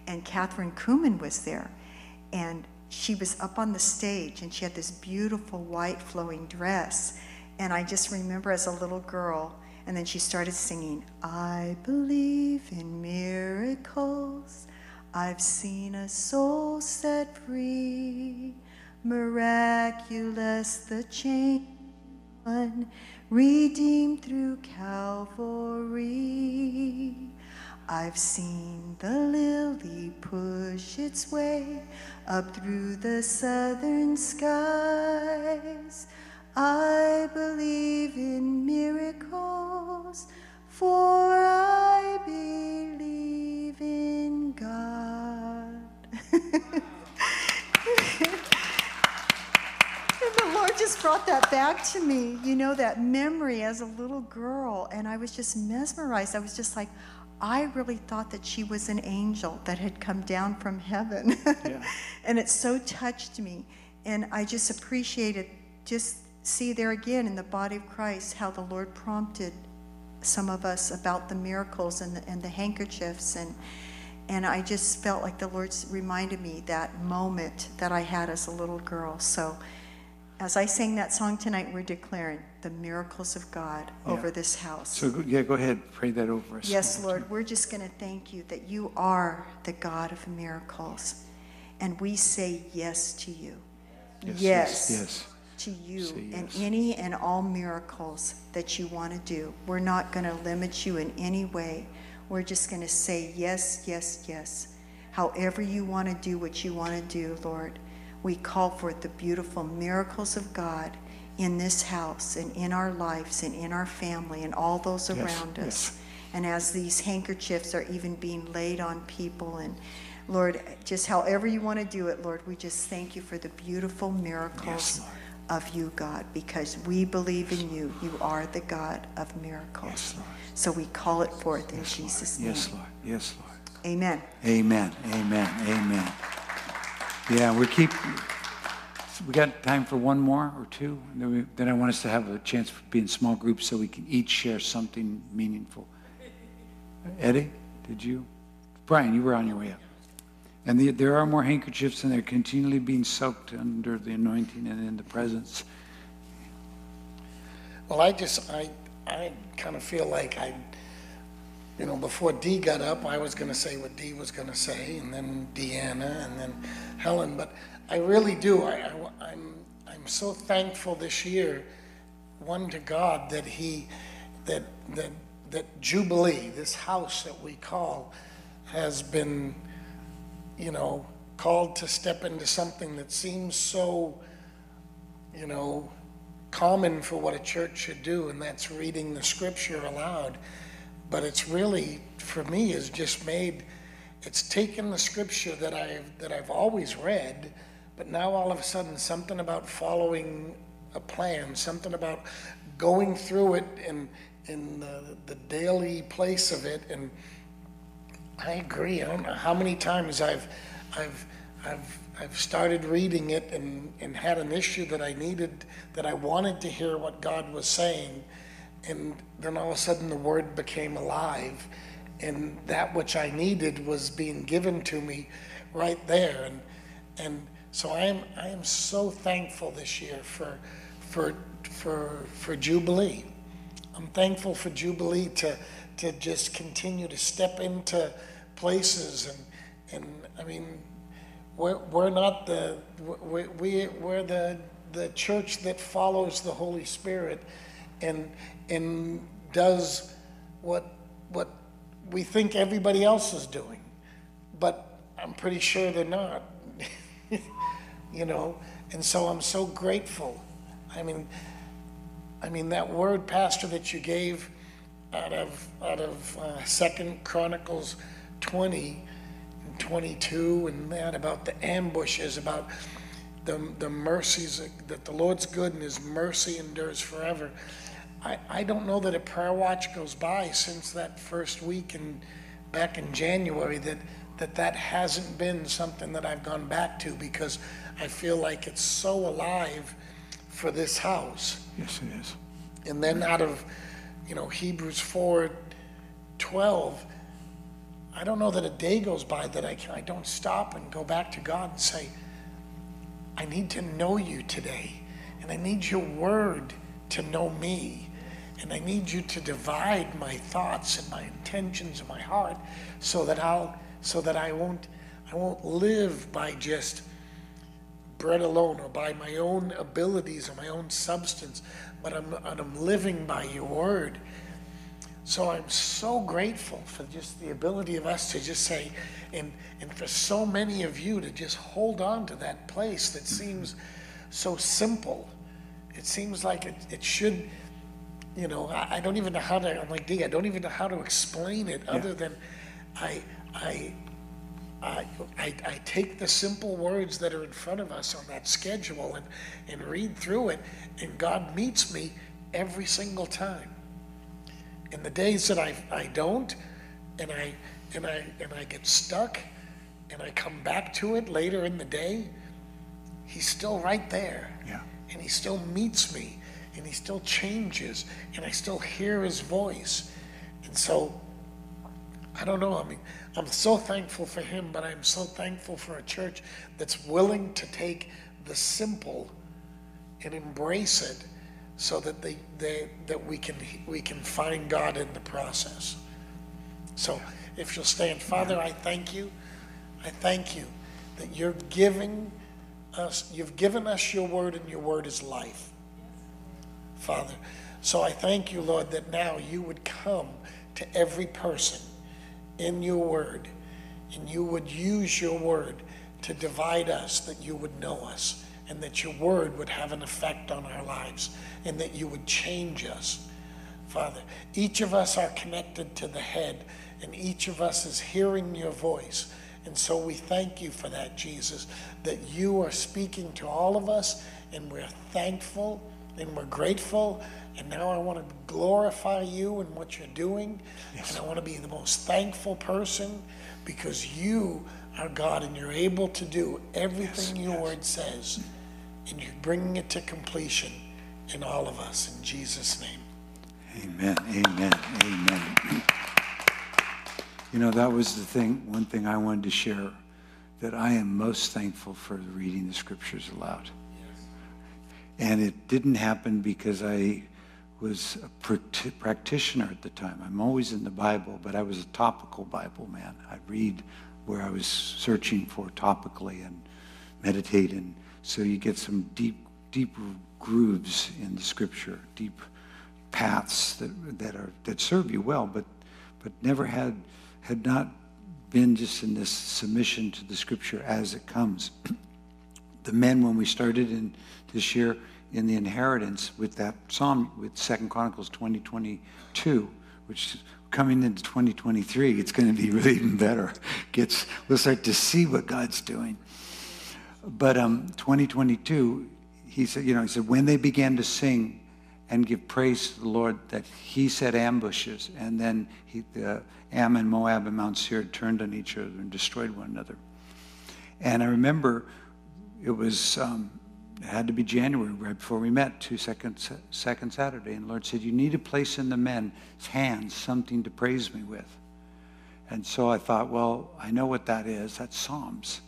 Speaker 6: and Kathryn Kuhlman was there, and she was up on the stage, and she had this beautiful white flowing dress. And I just remember as a little girl, and then she started singing, I believe in miracles. I've seen a soul set free, miraculous the chain redeemed through Calvary. I've seen the lily push its way up through the southern skies. I believe in miracles, for I believe in God. (laughs) And the Lord just brought that back to me, you know, that memory as a little girl. And I was just mesmerized. I was just like, I really thought that she was an angel that had come down from heaven. (laughs) and it so touched me. And I just appreciated, just see there again in the body of Christ, how the Lord prompted some of us about the miracles and the, and the handkerchiefs. And, and I just felt like the Lord reminded me that moment that I had as a little girl. So, as I sang that song tonight, we're declaring the miracles of God over this house.
Speaker 1: So, yeah, go ahead, pray that over us.
Speaker 6: Yes, Lord, we're just going to thank you that you are the God of miracles. And we say yes to you.
Speaker 1: Yes,
Speaker 6: Yes.
Speaker 1: yes, yes.
Speaker 6: To you
Speaker 1: Say
Speaker 6: and
Speaker 1: yes.
Speaker 6: any and all miracles that you want to do. We're not going to limit you in any way. We're just going to say yes, yes, yes. However you want to do what you want to do, Lord. We call forth the beautiful miracles of God in this house and in our lives and in our family and all those
Speaker 1: Yes,
Speaker 6: around us.
Speaker 1: yes.
Speaker 6: And as these handkerchiefs are even being laid on people, and Lord, just however you want to do it, Lord, we just thank you for the beautiful miracles
Speaker 1: Yes.
Speaker 6: Of you, God, because we believe in you. You are the God of miracles.
Speaker 1: Yes, Lord.
Speaker 6: So we call it forth in
Speaker 1: Yes, Lord.
Speaker 6: Jesus' name.
Speaker 1: Yes, Lord, yes, Lord.
Speaker 6: Amen.
Speaker 1: Amen, amen, amen. Yeah, we keep, we got time for one more or two? And Then, we, then I want us to have a chance to be in small groups so we can each share something meaningful. Eddie, did you? Brian, you were on your way up. And the, there are more handkerchiefs and they're continually being soaked under the anointing and in the presence.
Speaker 7: Well, I just, I, I kind of feel like I, you know, before Dee got up, I was going to say what Dee was going to say, and then Deanna, and then Helen. But I really do. I, I, am I'm so thankful this year, one to God that He, that that that Jubilee, this house that we call, has been, you know, called to step into something that seems so, you know, common for what a church should do, and that's reading the scripture aloud. But it's really, for me, is just made, it's taken the scripture that I've, that I've always read, but now all of a sudden, something about following a plan, something about going through it in, in the, the daily place of it, and I agree. I don't know how many times I've, I've, I've, I've started reading it and, and had an issue that I needed, that I wanted to hear what God was saying. And then all of a sudden the word became alive. And that which I needed was being given to me right there. And, and so I am, I am so thankful this year for, for, for, for Jubilee. I'm thankful for Jubilee to, to just continue to step into places and, and I mean, we're, we're not the, we, we, we're the, the church that follows the Holy Spirit and, and does what, what we think everybody else is doing. But I'm pretty sure they're not, (laughs) you know? And so I'm so grateful. I mean, I mean, that word, Pastor, that you gave out of, out of uh, Second Chronicles 20 and 22 and that about the ambushes, about the, the mercies, that the Lord's good and his mercy endures forever. I, I don't know that a prayer watch goes by since that first week and back in January that, that that hasn't been something that I've gone back to because I feel like it's so alive for this house.
Speaker 1: Yes, it is.
Speaker 7: And then out of, you know, Hebrews 4 12, I don't know that a day goes by that I, I don't stop and go back to God and say, I need to know you today. And I need your word to know me. And I need you to divide my thoughts and my intentions and my heart so that I'll so that I won't I won't live by just bread alone or by my own abilities or my own substance, but I'm, and I'm living by your word. So I'm so grateful for just the ability of us to just say, and, and for so many of you to just hold on to that place that seems so simple. It seems like it, it should, you know, I, I don't even know how to, I'm like, Dee, I don't even know how to explain it other than I, I, I, I, I take the simple words that are in front of us on that schedule and, and read through it, and God meets me every single time. In the days that I, I don't, and I, and I, and I get stuck, and I come back to it later in the day, He's still right there.
Speaker 1: Yeah.
Speaker 7: And He still meets me, and He still changes, and I still hear His voice. And so, I don't know. I mean, I'm so thankful for him, but I'm so thankful for a church that's willing to take the simple and embrace it so that they, they that we can we can find God in the process. So if you'll stand, Father, I thank you. I thank you that you're giving us, you've given us your word, and your word is life. Father. So I thank you, Lord, that now you would come to every person in your word, and you would use your word to divide us, that you would know us, and that your word would have an effect on our lives, and that you would change us. Father, each of us are connected to the head, and each of us is hearing your voice. And so we thank you for that, Jesus, that you are speaking to all of us, and we're thankful and we're grateful. And now I want to glorify you and what you're doing. Yes. And I want to be the most thankful person because you are God and you're able to do everything your word says. And you're bringing it to completion in all of us. In Jesus' name.
Speaker 1: Amen, amen, amen. You know, that was the thing, one thing I wanted to share, that I am most thankful for reading the scriptures aloud. And it didn't happen because I was a pract- practitioner at the time. I'm always in the Bible, but I was a topical Bible man. I read where I was searching for topically and meditate, and so you get some deep, deep grooves in the Scripture, deep paths that that are that serve you well, but but never had had not been just in this submission to the Scripture as it comes. (clears throat) the men when we started in this year in the inheritance with that psalm with second chronicles 2022 which coming into 2023 it's going to be (laughs) really even better. Gets we'll start to see what god's doing. But um 2022 he said you know he said when they began to sing and give praise to the lord that he set ambushes and then he the ammon moab and mount seir turned on each other and destroyed one another. And i remember it was um, it had to be January right before we met, two second second Saturday, and the Lord said, "You need to place in the men's hands something to praise me with." And so I thought, well, I know what that is. That's Psalms.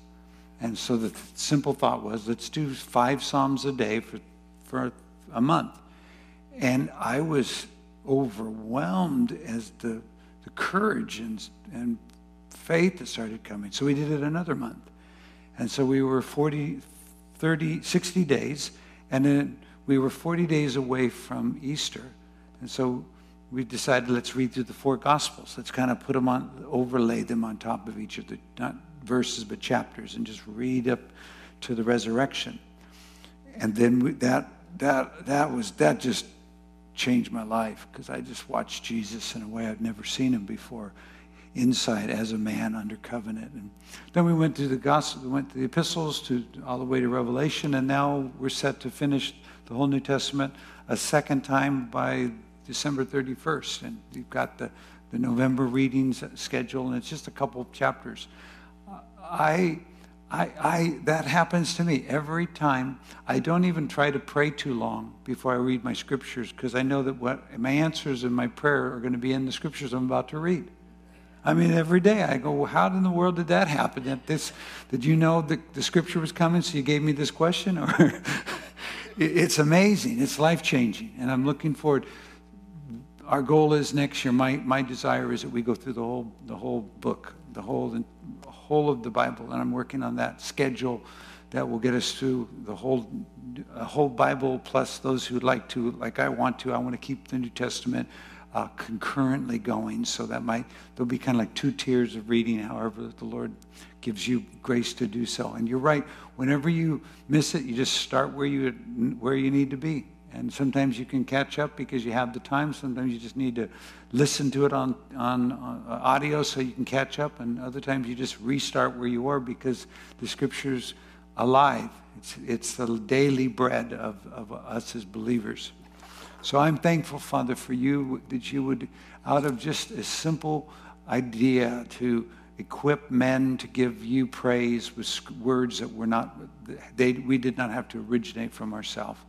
Speaker 1: And so the simple thought was, let's do five Psalms a day for for a month. And I was overwhelmed as the the courage and and faith that started coming. So we did it another month. And so we were 40, 30, 60 days, and then we were 40 days away from Easter. And so we decided let's read through the four Gospels. Let's kind of put them on, overlay them on top of each of the, not verses, but chapters, and just read up to the resurrection. And then we, that, that, that was, that just changed my life because I just watched Jesus in a way I've never seen him before insight as a man under covenant. And then we went to the gospel, we went to the epistles to all the way to Revelation, and now we're set to finish the whole New Testament a second time by December 31st. And we've got the, the November readings schedule, and it's just a couple of chapters. Uh, I, I, I, that happens to me every time. I don't even try to pray too long before I read my scriptures because I know that what my answers in my prayer are going to be in the scriptures I'm about to read. I mean, every day I go, how in the world did that happen? That this, did you know that the scripture was coming, so you gave me this question? (laughs) Or it's amazing. It's life changing, and I'm looking forward. Our goal is next year. My my desire is that we go through the whole the whole book, the whole the whole of the Bible, and I'm working on that schedule that will get us through the whole whole Bible plus those who'd like to, like I want to. I want to keep the New Testament uh, concurrently going. So that might, there'll be kind of like two tiers of reading, however the Lord gives you grace to do so. And you're right, whenever you miss it, you just start where you, where you need to be. And sometimes you can catch up because you have the time. Sometimes you just need to listen to it on, on uh, audio so you can catch up. And other times you just restart where you are because the scripture's alive. It's, it's the daily bread of, of us as believers. So I'm thankful, Father, for you that you would, out of just a simple idea to equip men to give you praise with words that were not, they, we did not have to originate from ourselves.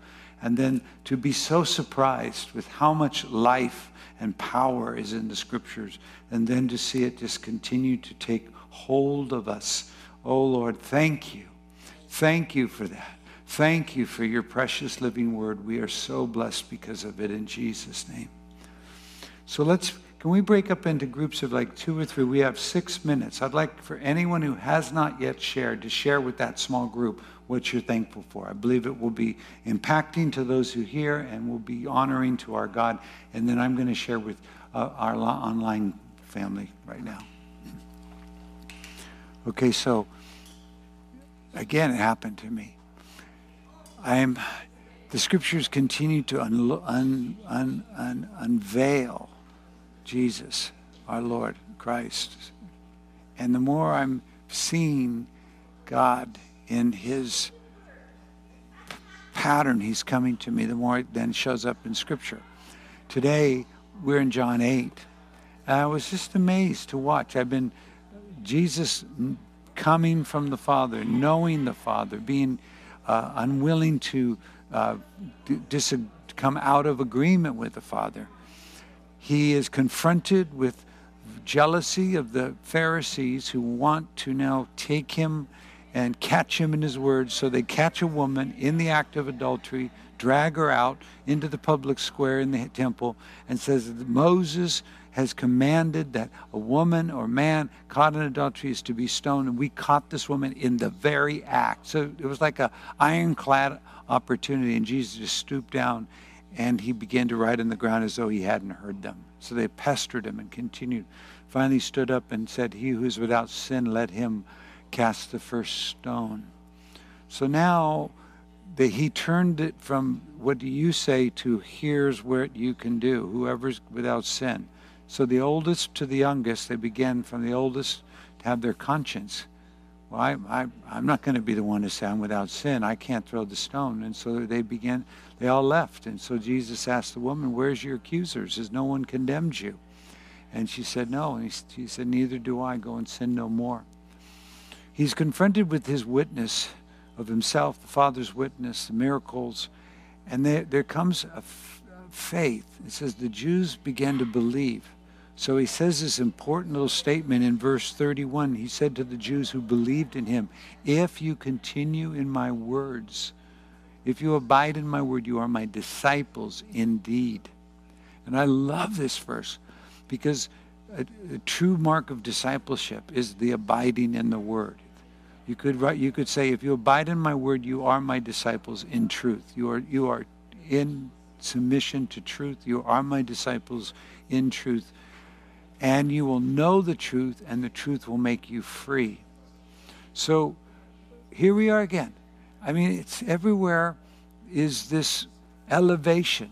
Speaker 1: And then to be so surprised with how much life and power is in the scriptures, and then to see it just continue to take hold of us. Oh Lord, thank you. Thank you for that. Thank you for your precious living word. We are so blessed because of it in Jesus' name. So let's, can we break up into groups of like two or three? We have six minutes. I'd like for anyone who has not yet shared to share with that small group what you're thankful for. I believe it will be impacting to those who hear and will be honoring to our God. And then I'm going to share with uh, our online family right now. Okay, so again, it happened to me. I'm, the scriptures continue to un, un, un, un, unveil Jesus, our Lord Christ. And the more I'm seeing God in his pattern, he's coming to me, the more it then shows up in scripture. Today, we're in John 8. And I was just amazed to watch. I've been, Jesus coming from the Father, knowing the Father, being uh, unwilling to uh, dis- come out of agreement with the Father. He is confronted with jealousy of the Pharisees who want to now take him and catch him in his words. So they catch a woman in the act of adultery, drag her out into the public square in the temple, and says Moses has commanded that a woman or man caught in adultery is to be stoned, and we caught this woman in the very act. So it was like an ironclad opportunity, and Jesus just stooped down and he began to write on the ground as though he hadn't heard them. So they pestered him and continued. Finally stood up and said, He who is without sin, let him cast the first stone. So now that he turned it from what do you say to here's what you can do, whoever's without sin. So the oldest to the youngest, they began from the oldest to have their conscience. Well, I, I, I'm not going to be the one to say I'm without sin. I can't throw the stone. And so they began, they all left. And so Jesus asked the woman, Where's your accusers? Has no one condemned you? And she said, No. And he, he said, Neither do I. Go and sin no more. He's confronted with his witness of himself, the Father's witness, the miracles. And there, there comes a f- faith. It says the Jews began to believe. So he says this important little statement in verse 31. He said to the Jews who believed in him, If you continue in my words, if you abide in my word, you are my disciples indeed. And I love this verse because a, a true mark of discipleship is the abiding in the word. You could write, you could say, if you abide in my word, you are my disciples in truth. You are, you are in submission to truth. You are my disciples in truth and you will know the truth, and the truth will make you free. So here we are again. I mean, it's everywhere is this elevation.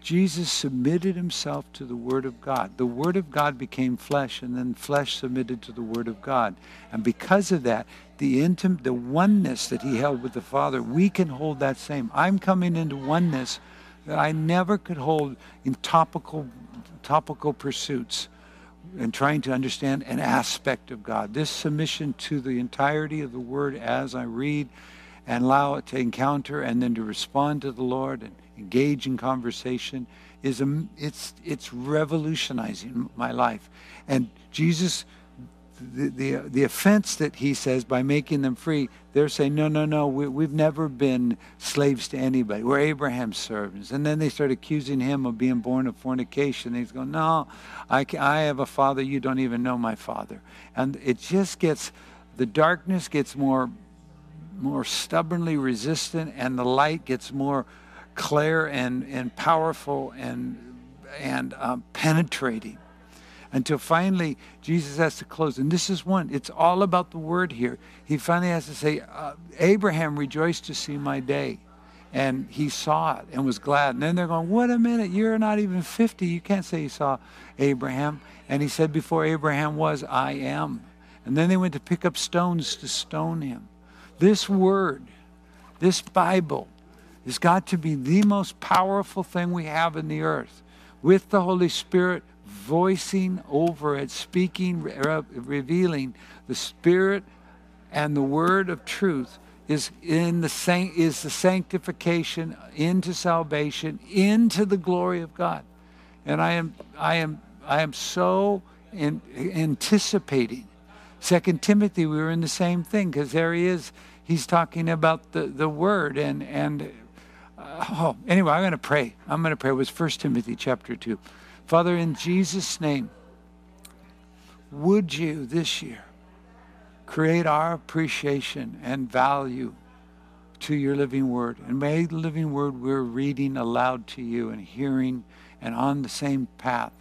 Speaker 1: Jesus submitted himself to the Word of God. The Word of God became flesh, and then flesh submitted to the Word of God. And because of that, the intimate, the oneness that he held with the Father, we can hold that same. I'm coming into oneness that I never could hold in topical topical pursuits and trying to understand an aspect of God. This submission to the entirety of the Word as I read and allow it to encounter and then to respond to the Lord and engage in conversation is a, it's it's revolutionizing my life. And Jesus the, the, the offense that he says by making them free, they're saying, no, no, no, we, we've never been slaves to anybody. We're Abraham's servants. And then they start accusing him of being born of fornication. He's going, no, I, I have a father. You don't even know my father. And it just gets, the darkness gets more, more stubbornly resistant and the light gets more clear and, and powerful and and um, penetrating until finally Jesus has to close. And this is one, it's all about the word here. He finally has to say, uh, Abraham rejoiced to see my day. And he saw it and was glad. And then they're going, What a minute, you're not even 50. You can't say you saw Abraham. And he said, Before Abraham was, I am. And then they went to pick up stones to stone him. This word, this Bible, has got to be the most powerful thing we have in the earth. With the Holy Spirit voicing over it, speaking, re- revealing the Spirit and the word of truth is in the san- is the sanctification into salvation into the glory of God. And I am I am I am so in, anticipating. Second Timothy, we were in the same thing because there he is. He's talking about the, the word and and uh, oh anyway, I'm going to pray. I'm going to pray. It was First Timothy chapter two. Father, in Jesus' name, would you this year create our appreciation and value to your living word? And may the living word we're reading aloud to you and hearing and on the same path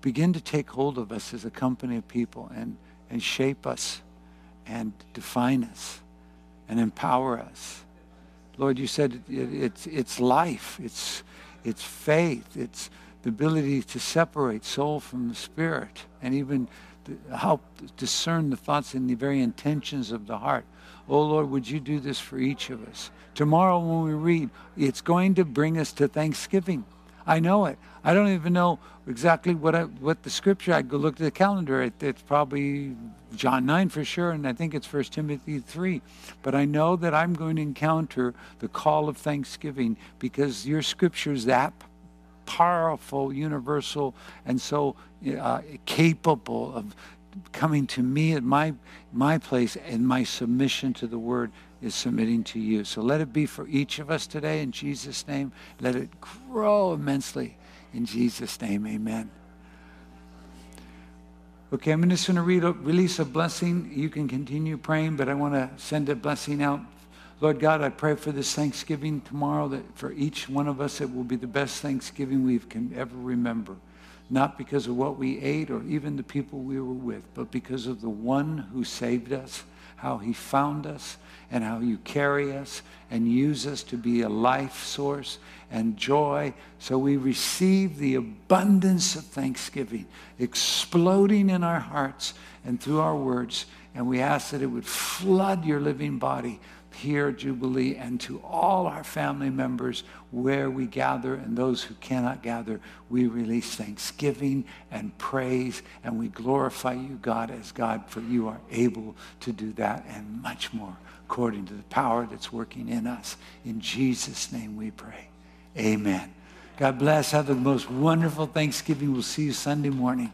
Speaker 1: begin to take hold of us as a company of people and, and shape us and define us and empower us. Lord, you said it, it, it's, it's life, it's, it's faith, it's the ability to separate soul from the spirit and even help discern the thoughts and the very intentions of the heart. Oh Lord, would you do this for each of us? Tomorrow when we read, it's going to bring us to Thanksgiving. I know it. I don't even know exactly what I, what the scripture. I go look at the calendar. It, it's probably John 9 for sure, and I think it's 1 Timothy 3. But I know that I'm going to encounter the call of thanksgiving because your scripture is that powerful, universal, and so uh, capable of coming to me at my, my place and my submission to the word is submitting to you. So let it be for each of us today in Jesus' name. Let it grow immensely in Jesus' name. Amen. Okay, I'm just going to read, release a blessing. You can continue praying, but I want to send a blessing out Lord God, I pray for this Thanksgiving tomorrow that for each one of us it will be the best Thanksgiving we can ever remember. Not because of what we ate or even the people we were with, but because of the one who saved us, how he found us, and how you carry us and use us to be a life source and joy. So we receive the abundance of thanksgiving exploding in our hearts and through our words. And we ask that it would flood your living body here at Jubilee and to all our family members where we gather and those who cannot gather, we release thanksgiving and praise and we glorify you, God, as God, for you are able to do that and much more according to the power that's working in us. In Jesus' name we pray. Amen. God bless. Have the most wonderful Thanksgiving. We'll see you Sunday morning.